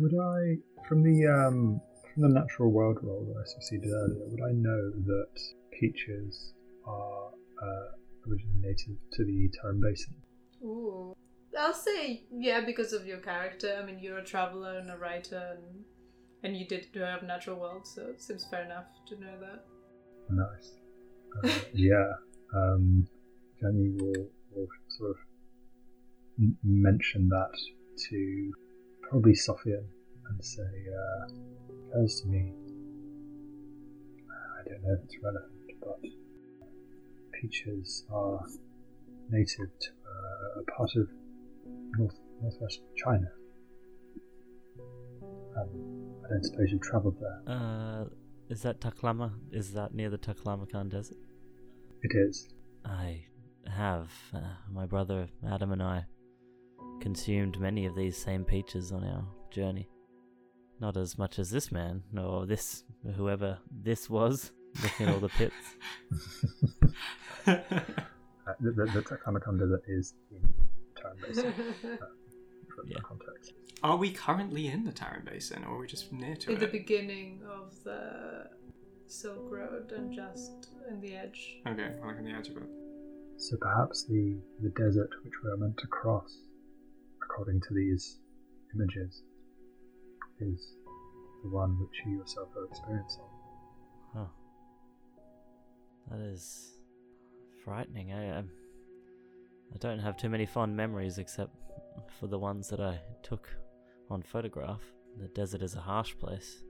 Would I, from the um, from the natural world role that I succeeded earlier, would I know that peaches are uh, originally native to the Tarim Basin? Ooh. I'll say yeah because of your character. I mean, you're a traveler and a writer, and and you did do have natural world, so it seems fair enough to know that. Nice. Uh, yeah. Um, Jenny will, will sort of m- mention that to probably Sofian and say, uh, occurs to me, I don't know if it's relevant, but peaches are native to uh, a part of north northwest China. Um, I don't suppose you've travelled there. Uh, is that Taklama? Is that near the Taklamakan Desert? It is. I have. Uh, my brother Adam and I consumed many of these same peaches on our journey. Not as much as this man, or this, whoever this was, looking at all the pits. [LAUGHS] Uh, the, the, the Taklamakan Desert is in Tarim Basin, for, [LAUGHS] Yeah. for context. Are we currently in the Tarim Basin, or are we just near to it? In the beginning of the Silk Road and just in the edge. okay, we're like on the edge of it. So perhaps the, the desert which we are meant to cross, according to these images, is the one which you yourself are experiencing. Huh. That is frightening. I um, I don't have too many fond memories except for the ones that I took on photograph. The desert is a harsh place.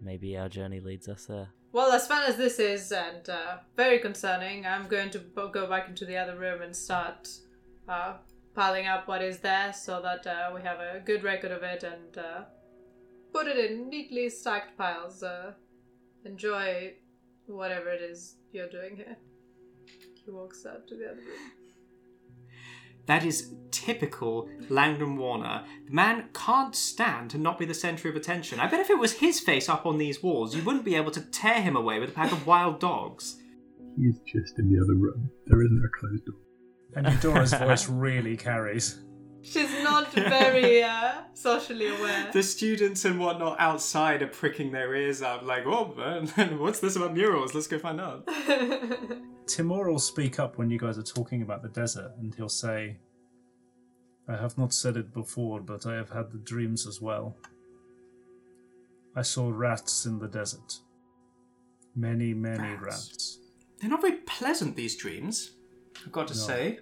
Maybe our journey leads us there. Well, as fun as this is and uh, very concerning, I'm going to go back into the other room and start uh, piling up what is there so that uh, we have a good record of it and uh, put it in neatly stacked piles. Uh, enjoy whatever it is you're doing here. He walks out to the other room. That is typical Langdon Warner. The man can't stand to not be the centre of attention. I bet if it was his face up on these walls, you wouldn't be able to tear him away with a pack of wild dogs. He's just in the other room. There isn't a closed door. And Eudora's [LAUGHS] voice really carries. She's not very [LAUGHS] uh, socially aware. The students and whatnot outside are pricking their ears up, like, oh, man, [LAUGHS] what's this about murals? Let's go find out. [LAUGHS] Timur will speak up when you guys are talking about the desert, and he'll say, I have not said it before, but I have had the dreams as well. I saw rats in the desert. Many, many Rats? rats. They're not very pleasant, these dreams, I've got to No. say.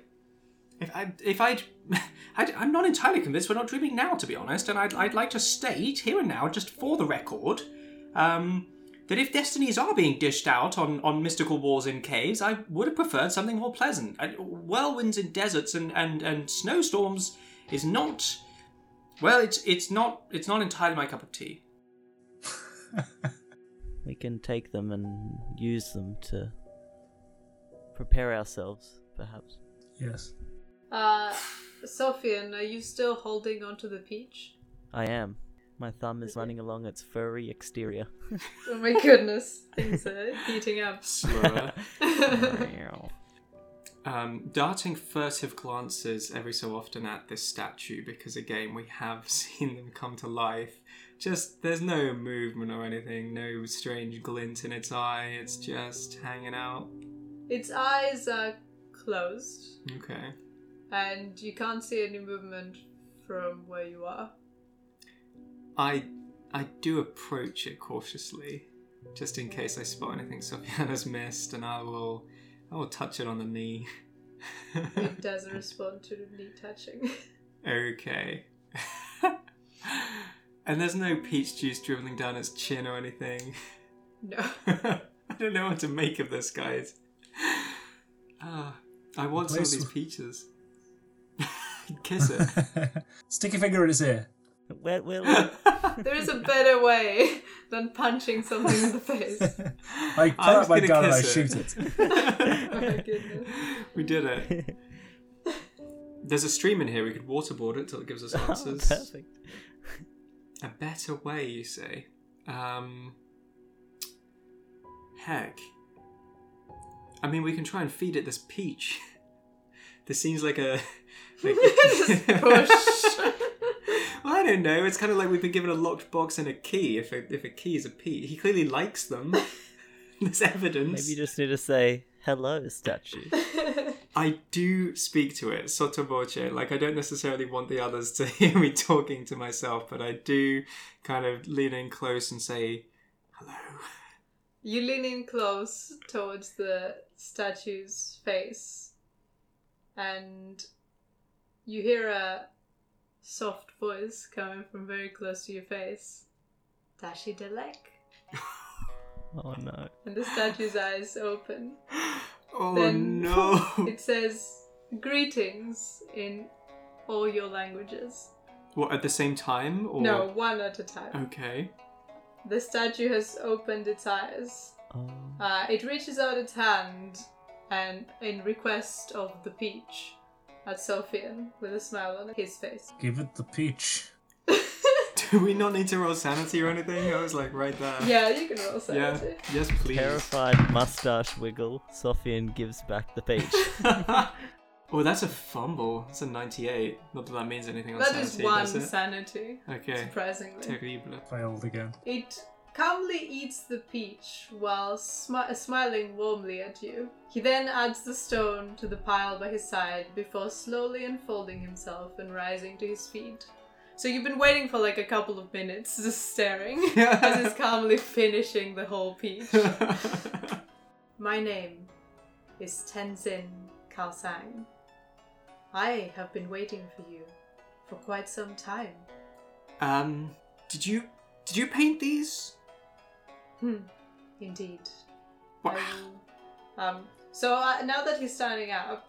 If I, if I'd, [LAUGHS] I'd, I'm not entirely convinced we're not dreaming now, to be honest, and I'd, I'd like to state here and now, just for the record, um, that if destinies are being dished out on, on mystical wars in caves, I would have preferred something more pleasant. I, whirlwinds in deserts and, and, and snowstorms is not, well, it's it's not it's not entirely my cup of tea. [LAUGHS] We can take them and use them to prepare ourselves, perhaps. Yes. Uh, Sofian, are you still holding onto the peach? I am. My thumb is running along its furry exterior. [LAUGHS] Oh my goodness, things are heating up. Slower. [LAUGHS] um, darting furtive glances every so often at this statue because again we have [LAUGHS] seen them come to life just there's no movement or anything no strange glint in its eye it's just hanging out Its eyes are closed, okay and you can't see any movement from where you are. i i do approach it cautiously just in case i spot anything Sophiana's [LAUGHS] missed and i will i will touch it on the knee It [LAUGHS] doesn't respond to the knee touching. Okay. [LAUGHS] and there's no peach juice dribbling down its chin or anything. no. I don't know what to make of this, guys. Ah, I want some of these peaches. [LAUGHS] Kiss it. [LAUGHS] Stick your finger in his ear. Where will [LAUGHS] There is a better way than punching something in the face. I pull I was out my gun and I kiss shoot it. it. oh my goodness. we did it. There's a stream in here. We could waterboard it till it gives us Oh, answers. perfect. A better way, you say? Um. Heck. I mean, we can try and feed it this peach. This seems like a. [LAUGHS] Like, push. [LAUGHS] well, I don't know. It's kind of like we've been given a locked box and a key. If a, if a key is a peach, he clearly likes them. [LAUGHS] There's evidence. Maybe you just need to say hello, statue. I do speak to it sotto voce. Like I don't necessarily want the others to hear me talking to myself, but I do kind of lean in close and say hello. You lean in close towards the statue's face, and you hear a soft voice coming from very close to your face. Tashi Delek. [LAUGHS] Oh no. And the statue's eyes open. [GASPS] Oh Then no! [LAUGHS] It says, Greetings in all your languages. what at the same time or No, one at a time. Okay. The statue has opened its eyes. Oh. Uh, it reaches out its hand and in request of the peach at Sofian with a smile on his face. [LAUGHS] Give it the peach. Do we not need to roll sanity or anything? I was like right there. yeah, you can roll Yeah. sanity. Yes, please. Terrified mustache wiggle, Sofian gives back the peach. [LAUGHS] oh, that's a fumble. That's a 98. Not that that means anything on That sanity, is one does it? sanity, Okay. surprisingly. Terrible. Failed again. It calmly eats the peach while smi- smiling warmly at you. He then adds the stone to the pile by his side before slowly unfolding himself and rising to his feet. So you've been waiting for like a couple of minutes, [LAUGHS] just staring, as he's [LAUGHS] calmly finishing the whole peach. [LAUGHS] My name is Tenzin Kalsang. I have been waiting for you for quite some time. Um, did you did you paint these? Hmm, indeed. Will- um, so uh, now that he's standing up,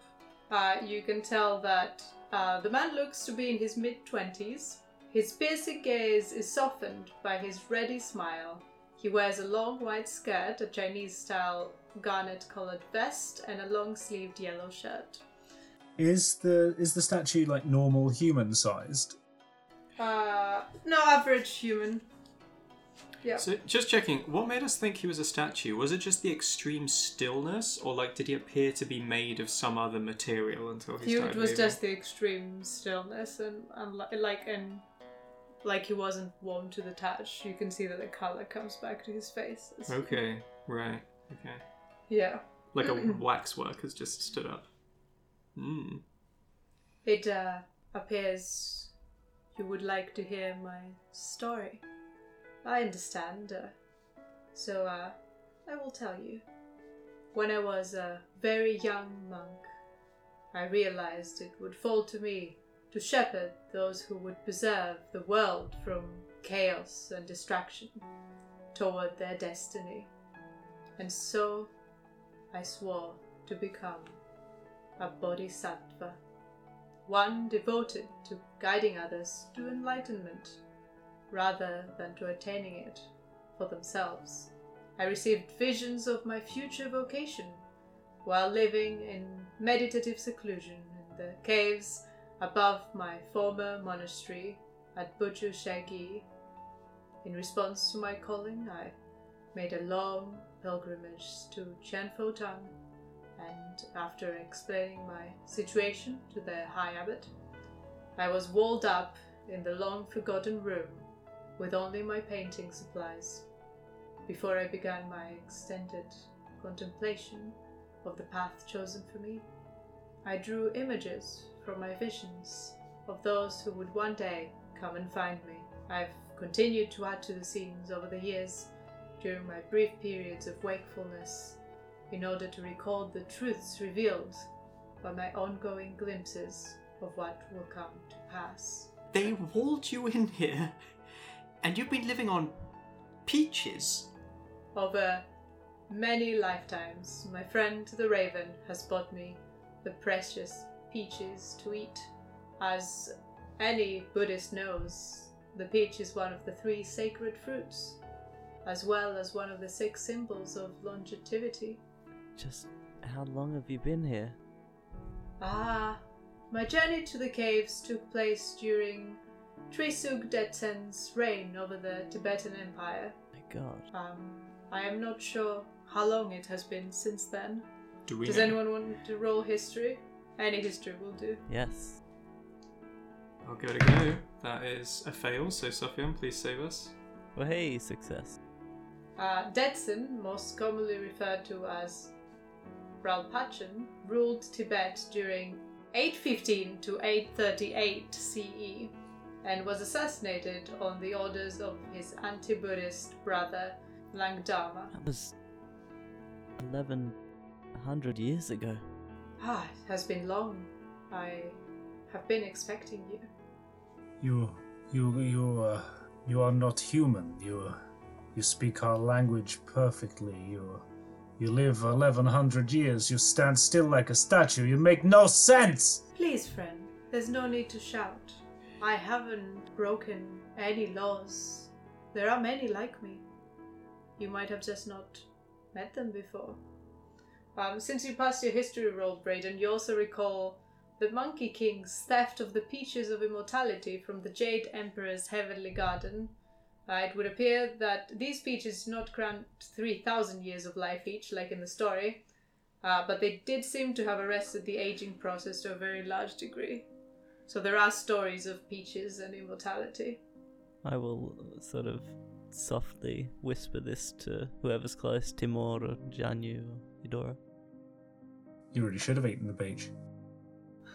uh, you can tell that uh, the man looks to be in his mid 20s. His piercing gaze is softened by his ready smile. He wears a long white skirt, a Chinese style garnet colored vest, and a long sleeved yellow shirt. Is the is the statue like normal human sized? Uh, no average human. Yeah. So just checking, what made us think he was a statue? Was it just the extreme stillness, or like did he appear to be made of some other material until he He, started it was moving? just the extreme stillness and, and li- like and like he wasn't warm to the touch. You can see that the color comes back to his face. It's- Okay, right, okay. Yeah. Like a [CLEARS THROAT] waxwork has just stood up. Hmm. It uh, appears you would like to hear my story. I understand. Uh, so uh, I will tell you. When I was a very young monk, I realized it would fall to me to shepherd those who would preserve the world from chaos and distraction toward their destiny. And so I swore to become a bodhisattva, one devoted to guiding others to enlightenment rather than to attaining it for themselves. I received visions of my future vocation while living in meditative seclusion in the caves above my former monastery at Buju Shagi. In response to my calling, I made a long pilgrimage to Chianfo Tang and after explaining my situation to the High Abbot, I was walled up in the long forgotten room with only my painting supplies before I began my extended contemplation of the path chosen for me. I drew images from my visions of those who would one day come and find me. I've continued to add to the scenes over the years during my brief periods of wakefulness in order to record the truths revealed by my ongoing glimpses of what will come to pass. They walled you in here, and you've been living on peaches. Over many lifetimes, my friend the raven has brought me the precious peaches to eat. As any Buddhist knows, the peach is one of the three sacred fruits, as well as one of the six symbols of longevity. Just how long have you been here? Ah, my journey to the caves took place during Tritsug Detsen's reign over the Tibetan Empire. My god. Um, I am not sure how long it has been since then. Do we Does know? anyone want to roll history? Any history will do. Yes. I'll give it a go. That is a fail, so Sofian, please save us. Well, hey, success. Uh, Detsen, most commonly referred to as Ralpachan, ruled Tibet during 815 to 838 CE and was assassinated on the orders of his anti Buddhist brother Langdarma. That was 1100 years ago. Ah, it has been long. I have been expecting you. You, you, you, uh, you are not human. You, you speak our language perfectly. You, you live eleven hundred years. You stand still like a statue. You make no sense. Please, friend, there's no need to shout. I haven't broken any laws. There are many like me. You might have just not met them before. Um, since you passed your history roll, Braden, you also recall the Monkey King's theft of the Peaches of Immortality from the Jade Emperor's Heavenly Garden. Uh, it would appear that these peaches did not grant 3,000 years of life each, like in the story, uh, but they did seem to have arrested the aging process to a very large degree. So there are stories of peaches and immortality. I will uh, sort of softly whisper this to whoever's close, Timur or Jianyu or Eudora. You really should have eaten the peach.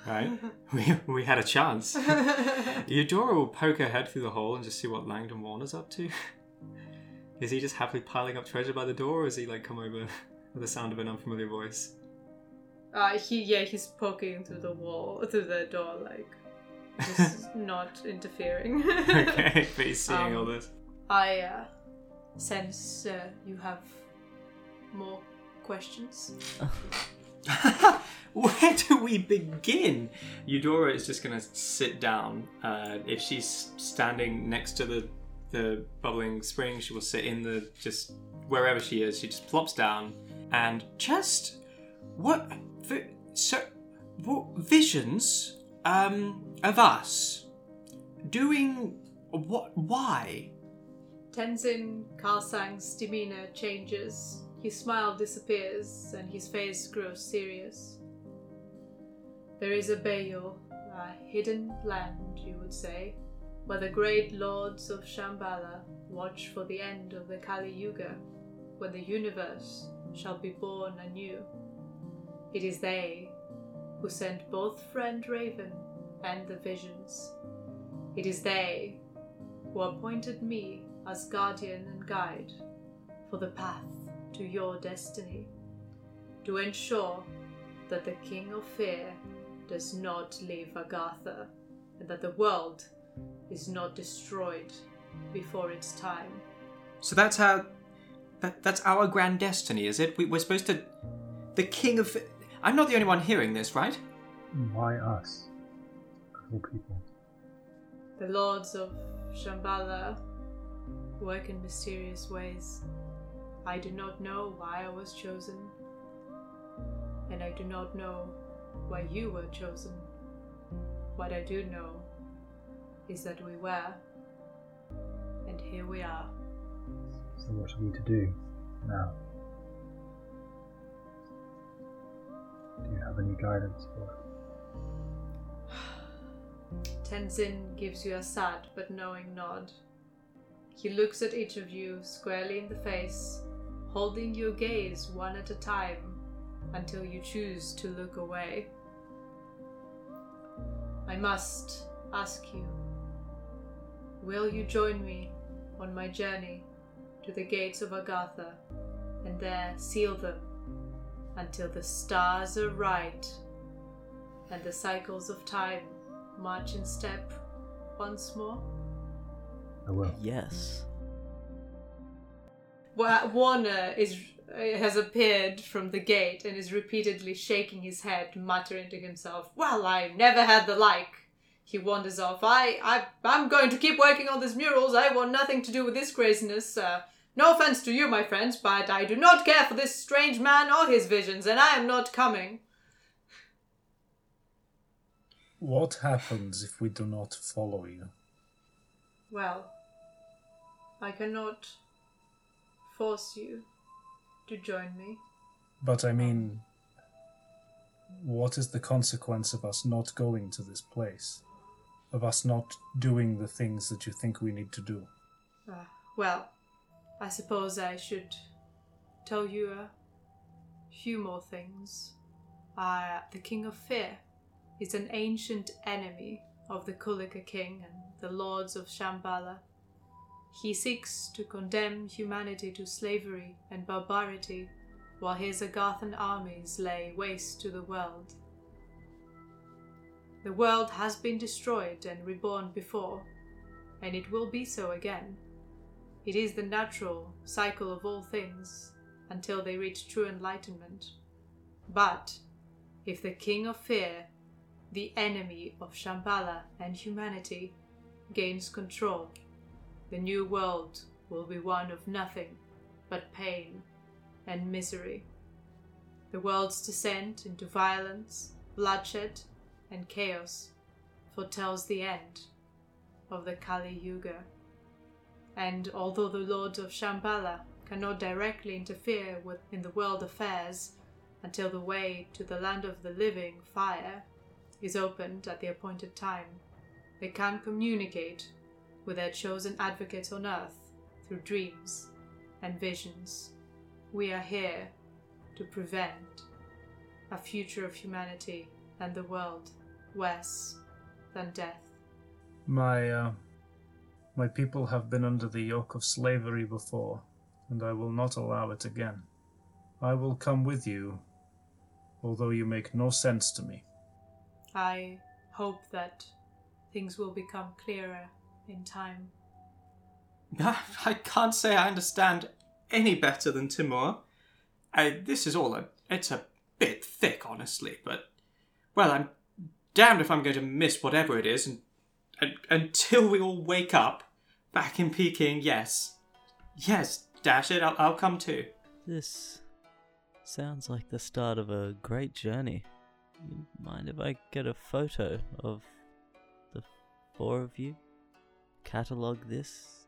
Right? [LAUGHS] we, we had a chance. [LAUGHS] Eudora will poke her head through the hole and just see what Langdon Warner's up to. Is he just happily piling up treasure by the door, or is he like come over with the sound of an unfamiliar voice? Uh, he yeah, he's poking through the wall, through the door, like just [LAUGHS] not interfering. okay, [LAUGHS] but he's seeing Um, all this. I uh, sense uh, you have more questions. [LAUGHS] Where do we begin? Eudora is just gonna sit down. Uh, if she's standing next to the the bubbling spring, she will sit in the just wherever she is. She just plops down and just what so what visions um of us doing what why Tenzin Kalsang's demeanor changes. His smile disappears and his face grows serious. There is a Bayo, a hidden land, you would say, where the great lords of Shambhala watch for the end of the Kali Yuga, when the universe shall be born anew. It is they who sent both friend Raven and the visions. It is they who appointed me as guardian and guide for the path to your destiny, to ensure that the King of Fear does not leave Agartha, and that the world is not destroyed before its time. So that's how. That, that's our grand destiny, is it? We, we're supposed to. The king of. I'm not the only one hearing this, right? Why us? Of all people. The lords of Shambhala work in mysterious ways. I do not know why I was chosen, and I do not know why you were chosen. What I do know is that we were, and here we are. So what are we to do now? Do you have any guidance for? [SIGHS] Tenzin gives you a sad but knowing nod. He looks at each of you squarely in the face, holding your gaze one at a time until you choose to look away. I must ask you will you join me on my journey to the gates of Agartha and there seal them until the stars are right and the cycles of time march in step once more? I will. Yes. Wa- Warner is has appeared from the gate and is repeatedly shaking his head, muttering to himself, "Well, I never had the like." He wanders off. I, I, I'm going to keep working on these murals. I want nothing to do with this craziness. Uh, no offense to you, my friends, but I do not care for this strange man or his visions, and I am not coming. What happens if we do not follow you? Well, I cannot force you to join me. But I mean, what is the consequence of us not going to this place? Of us not doing the things that you think we need to do? Uh, well, I suppose I should tell you a few more things. Uh, the King of Fear is an ancient enemy of the Kulika King and the Lords of Shambhala. He seeks to condemn humanity to slavery and barbarity while his Agarthan armies lay waste to the world. The world has been destroyed and reborn before, and it will be so again. It is the natural cycle of all things until they reach true enlightenment. But if the King of Fear, the enemy of Shambhala and humanity, gains control, the new world will be one of nothing but pain and misery. The world's descent into violence, bloodshed, and chaos foretells the end of the Kali Yuga. And although the lords of Shambhala cannot directly interfere with in the world affairs until the way to the land of the living fire is opened at the appointed time, they can communicate with their chosen advocates on earth through dreams and visions. We are here to prevent a future of humanity and the world worse than death. My, uh, my people have been under the yoke of slavery before, and I will not allow it again. I will come with you although you make no sense to me. I hope that things will become clearer in time. [LAUGHS] I can't say I understand any better than Timur. I, this is all a, it's a bit thick, honestly, but, well, I'm damned if I'm going to miss whatever it is, and, and until we all wake up, back in Peking, yes. Yes, dash it, I'll, I'll come too. This sounds like the start of a great journey. You mind if I get a photo of the four of you? Catalogue this?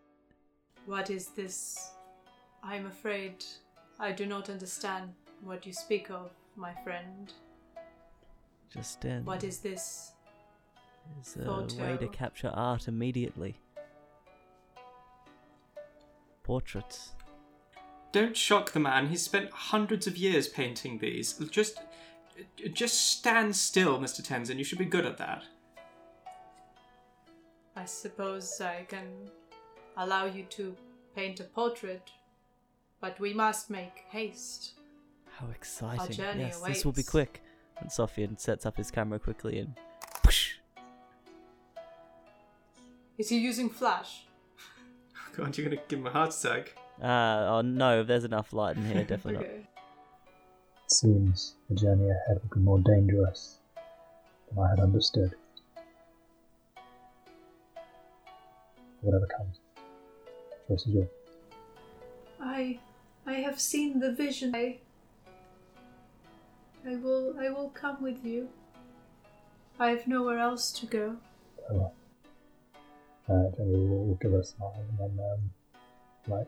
What is this? I'm afraid I do not understand what you speak of, my friend. Just then. What is this? There's a way to capture art immediately. Portraits. Don't shock the man, he's spent hundreds of years painting these. Just, just stand still, Mr. Tenzin, you should be good at that. I suppose I can allow you to paint a portrait, but we must make haste. How exciting. journey yes, this will be quick. And Sofian sets up his camera quickly and. Is he using flash? [LAUGHS] God, you're gonna give him a heart attack. Uh, oh no, there's enough light in here, [LAUGHS] definitely not. It seems the journey ahead will be more dangerous than I had understood. Whatever comes, choice is yours. I I have seen the vision. I I will I will come with you. I have nowhere else to go. Very well. Uh, Jenny will, will give her a smile and then, um, like,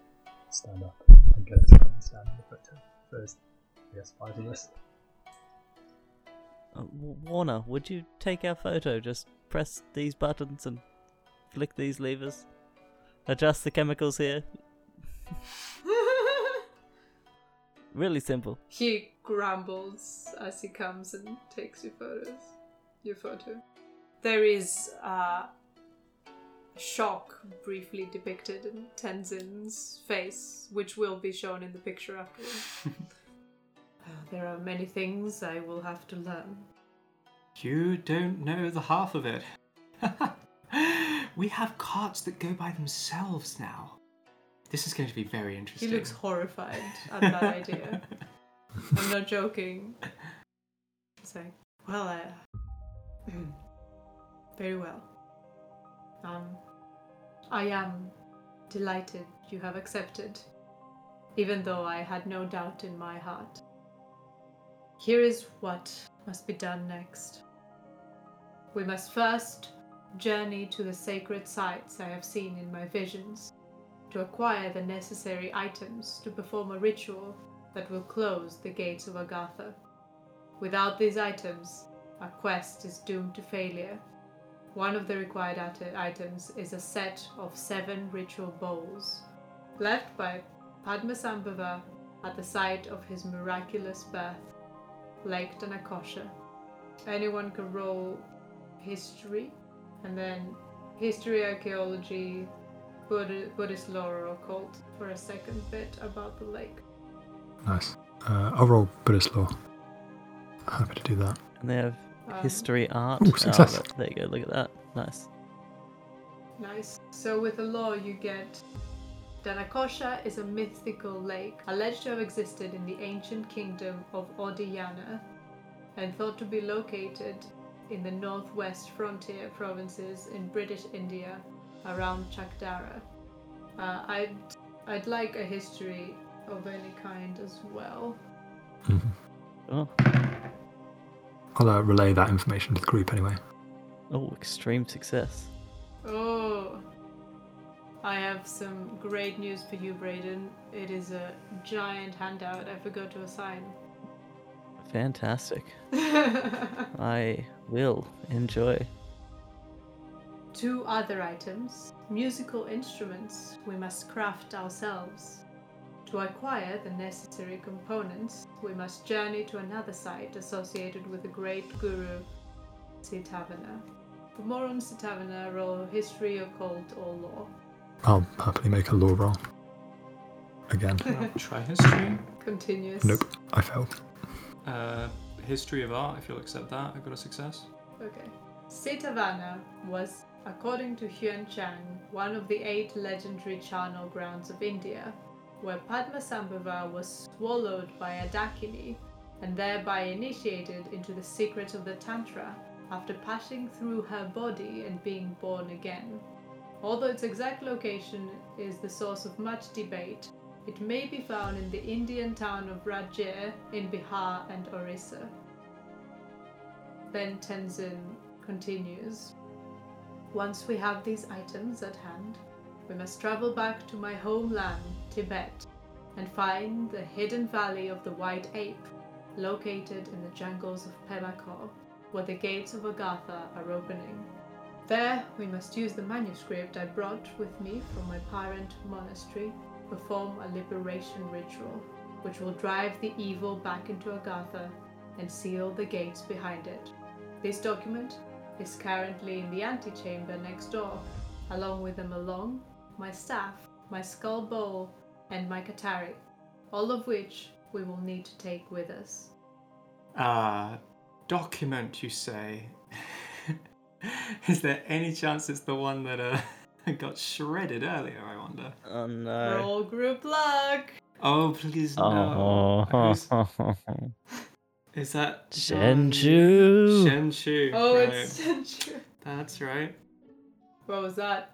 stand up and get us up and stand in the photo. So there's, I guess, five of us. Uh, Warner, would you take our photo? Just press these buttons and flick these levers. Adjust the chemicals here. [LAUGHS] Really simple. he grumbles as he comes and takes your photos. Your photo. There is uh, shock briefly depicted in Tenzin's face, which will be shown in the picture afterwards. [LAUGHS] Uh, there are many things I will have to learn. You don't know the half of it. [LAUGHS] we have carts that go by themselves now. This is going to be very interesting. He looks horrified [LAUGHS] at that idea. I'm not joking. It's like, well, I, [CLEARS THROAT] very well. Um, I am delighted you have accepted, even though I had no doubt in my heart. Here is what must be done next. We must first journey to the sacred sites I have seen in my visions to acquire the necessary items to perform a ritual that will close the gates of Agartha. Without these items, our quest is doomed to failure. One of the required it- items is a set of seven ritual bowls, left by Padmasambhava at the site of his miraculous birth, Lake Danakosha. Anyone can roll history, and then history, archaeology, Buddha, Buddhist lore or occult for a second bit about the lake. Nice. Uh, I'll roll Buddhist lore. Happy to do that. And they have history art. Ooh, Oh, success. there you go, look at that. Nice. Nice. So with the law, you get Danakosha is a mythical lake alleged to have existed in the ancient kingdom of Odiyana and thought to be located in the northwest frontier provinces in British India around Chakdara. Uh, I'd I'd like a history of any kind as well. Mhm. Oh, I'll uh, relay that information to the group anyway. oh, extreme success. Oh, I have some great news for you, Brayden. It is a giant handout I forgot to assign. Fantastic. [LAUGHS] I will enjoy. Two other items musical instruments we must craft ourselves. To acquire the necessary components, we must journey to another site associated with the great guru, Sitavana. For more on Sitavana, roll history, occult, or law. I'll happily make a law roll. Again. I'll try history. Continuous. nope, I failed. Uh, history of art, if you'll accept that. I got a success. Okay. Sitavana was, according to Xuanzang, one of the eight legendary charnel grounds of India, where Padmasambhava was swallowed by a Dakini and thereby initiated into the secret of the Tantra after passing through her body and being born again. Although its exact location is the source of much debate, it may be found in the Indian town of Rajgir in Bihar and Orissa. Then Tenzin continues. Once we have these items at hand, we must travel back to my homeland, Tibet, and find the hidden valley of the White Ape, located in the jungles of Pemako, where the gates of Agartha are opening. There, we must use the manuscript I brought with me from my parent monastery, perform a liberation ritual, which will drive the evil back into Agartha and seal the gates behind it. This document is currently in the antechamber next door, along with the malong, my staff, my skull bowl, and my katari, all of which we will need to take with us. Uh, document, you say? [LAUGHS] Is there any chance it's the one that uh, [LAUGHS] got shredded earlier, I wonder? Oh no. Roll group luck! Oh, please no. Who's- Oh. Is that [LAUGHS] Shenju. Shenshu. Oh, right. it's Senju. That's right. What was that?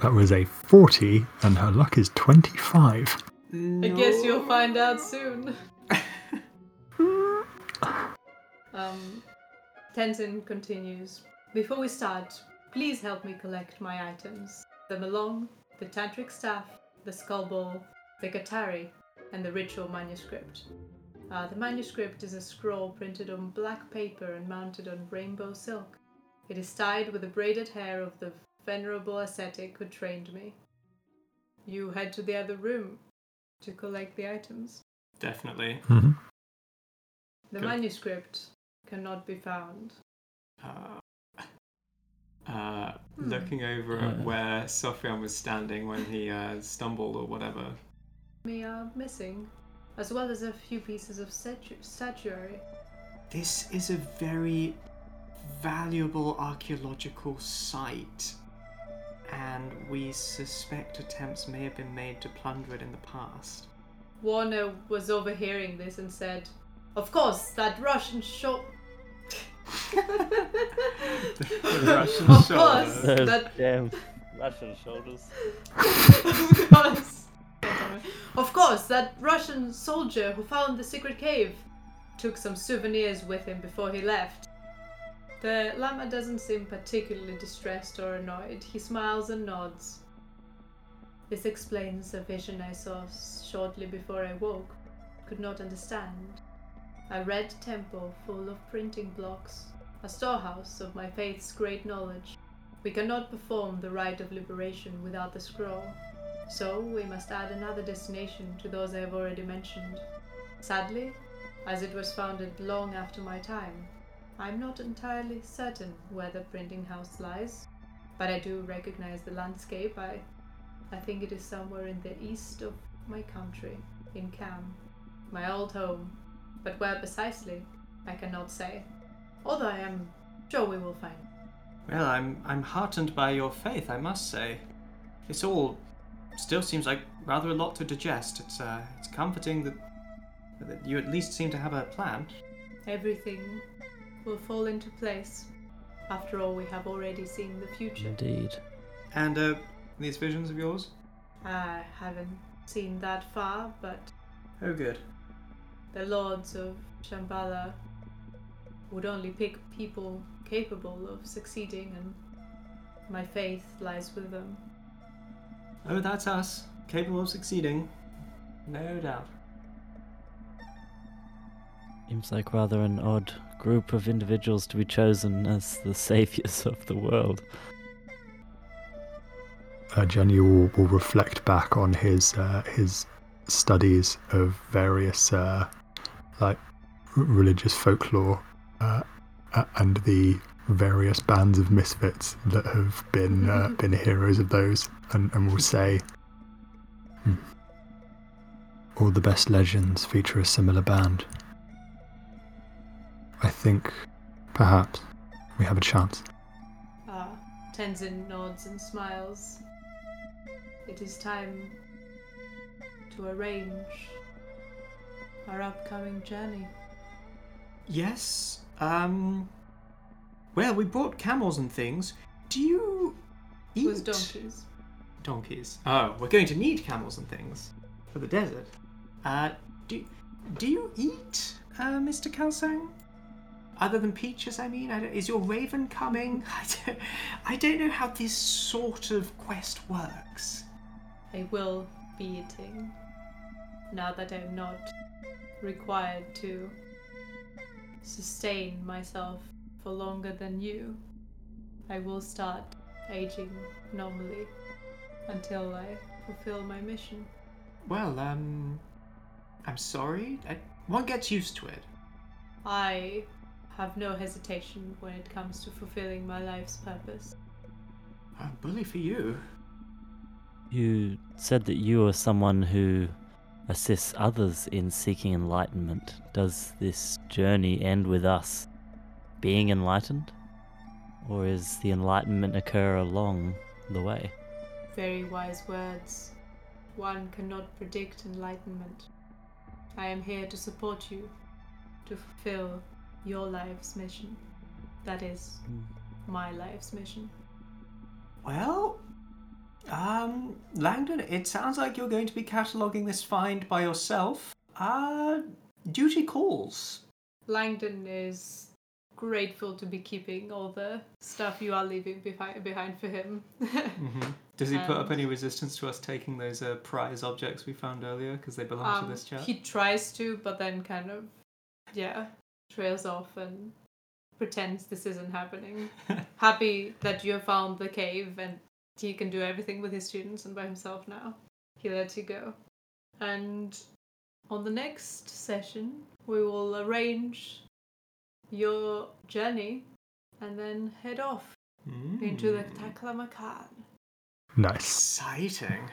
That was a 40, and her luck is 25. I guess you'll find out soon. [LAUGHS] um, Tenzin continues. Before we start, please help me collect my items the malong, the tantric staff, the skull bowl, the katari, and the ritual manuscript. Uh, the manuscript is a scroll printed on black paper and mounted on rainbow silk. It is tied with the braided hair of the venerable ascetic who trained me. You head to the other room to collect the items. Definitely. Mm-hmm. The Good. manuscript cannot be found. Uh, uh, Hmm. Looking over at Yeah. where Sofian was standing when he uh, stumbled or whatever. We are missing, as well as a few pieces of statu- statuary. This is a very valuable archaeological site, and we suspect attempts may have been made to plunder it in the past. Warner was overhearing this and said, Of course, that Russian shop. Russian of course, [LAUGHS] Those that damn Russian shoulders. of [LAUGHS] course. Of course, that Russian soldier who found the secret cave took some souvenirs with him before he left. The lama doesn't seem particularly distressed or annoyed. He smiles and nods. This explains a vision I saw shortly before I woke. Could not understand. A red temple full of printing blocks, a storehouse of my faith's great knowledge. We cannot perform the rite of liberation without the scroll, so we must add another destination to those I have already mentioned. Sadly, as it was founded long after my time, I'm not entirely certain where the printing house lies, but I do recognize the landscape. I, I think it is somewhere in the east of my country, in Kham, my old home, but where precisely, I cannot say. Although I am sure we will find. Well, I'm I'm heartened by your faith, I must say. It's all still seems like rather a lot to digest. It's uh, it's comforting that that you at least seem to have a plan. Everything will fall into place. After all, we have already seen the future. Indeed. And uh, these visions of yours? I haven't seen that far, but Oh, good. the lords of Shambhala would only pick people capable of succeeding, and my faith lies with them. Oh, that's us, capable of succeeding, no doubt. Seems like rather an odd group of individuals to be chosen as the saviors of the world. uh, Jenny will, will reflect back on his uh, his studies of various uh, like r- religious folklore uh, a- and the various bands of misfits that have been uh, been heroes of those, and, and will say, "Hmm, all the best legends feature a similar band. Think perhaps we have a chance. Ah, Tenzin nods and smiles. It is time to arrange our upcoming journey. Yes. Um. Well, we brought camels and things. Do you eat With donkeys. donkeys? Oh, we're going to need camels and things for the desert. Uh, do do you eat, uh, Mr. Kalsang? Other than peaches, I mean, I is your raven coming? [LAUGHS] I don't, I don't know how this sort of quest works. I will be eating now that I'm not required to sustain myself for longer than you. I will start aging normally until I fulfill my mission. Well, um, I'm sorry. I, one gets used to it. I have no hesitation when it comes to fulfilling my life's purpose. Uh, bully for you. You said that you are someone who assists others in seeking enlightenment. Does this journey end with us being enlightened? Or is the enlightenment occur along the way? Very wise words. One cannot predict enlightenment. I am here to support you to fulfill your life's mission. That is my life's mission. Well, um, Langdon, it sounds like you're going to be cataloguing this find by yourself. Uh, duty calls. Langdon is grateful to be keeping all the stuff you are leaving behind behind for him. [LAUGHS] Mm-hmm. Does he put up any resistance to us taking those uh, prize objects we found earlier because they belong Um, to this chap? he tries to, but then kind of, yeah, trails off and pretends this isn't happening. [LAUGHS] Happy that you have found the cave and he can do everything with his students and by himself now. He lets you go. And on the next session, we will arrange your journey and then head off into the Mm. Taklamakan. Nice. Exciting.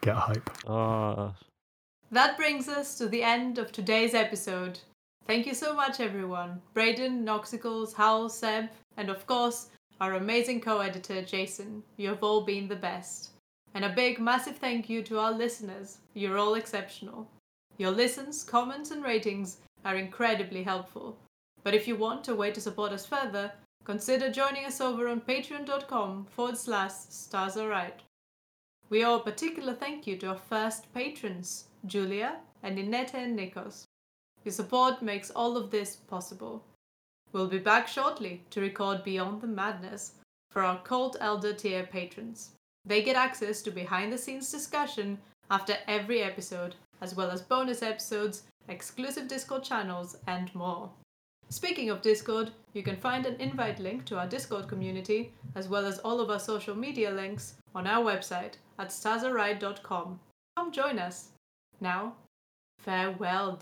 Get hype. Oh, That brings us to the end of today's episode. Thank you so much, everyone. Braden, Noxicals, Howl, Seb, and of course, our amazing co editor, Jason. You have all been the best. And a big, massive thank you to our listeners. You're all exceptional. Your listens, comments, and ratings are incredibly helpful. But if you want a way to support us further, consider joining us over on patreon.com forward slash stars. We owe a particular thank you to our first patrons, Julia and Inete and Nikos. Your support makes all of this possible. We'll be back shortly to record Beyond the Madness for our Cult Elder tier patrons. They get access to behind the scenes discussion after every episode, as well as bonus episodes, exclusive Discord channels, and more. Speaking of Discord, you can find an invite link to our Discord community, as well as all of our social media links, on our website at starsareright.com. Come join us. Now, farewell, dear.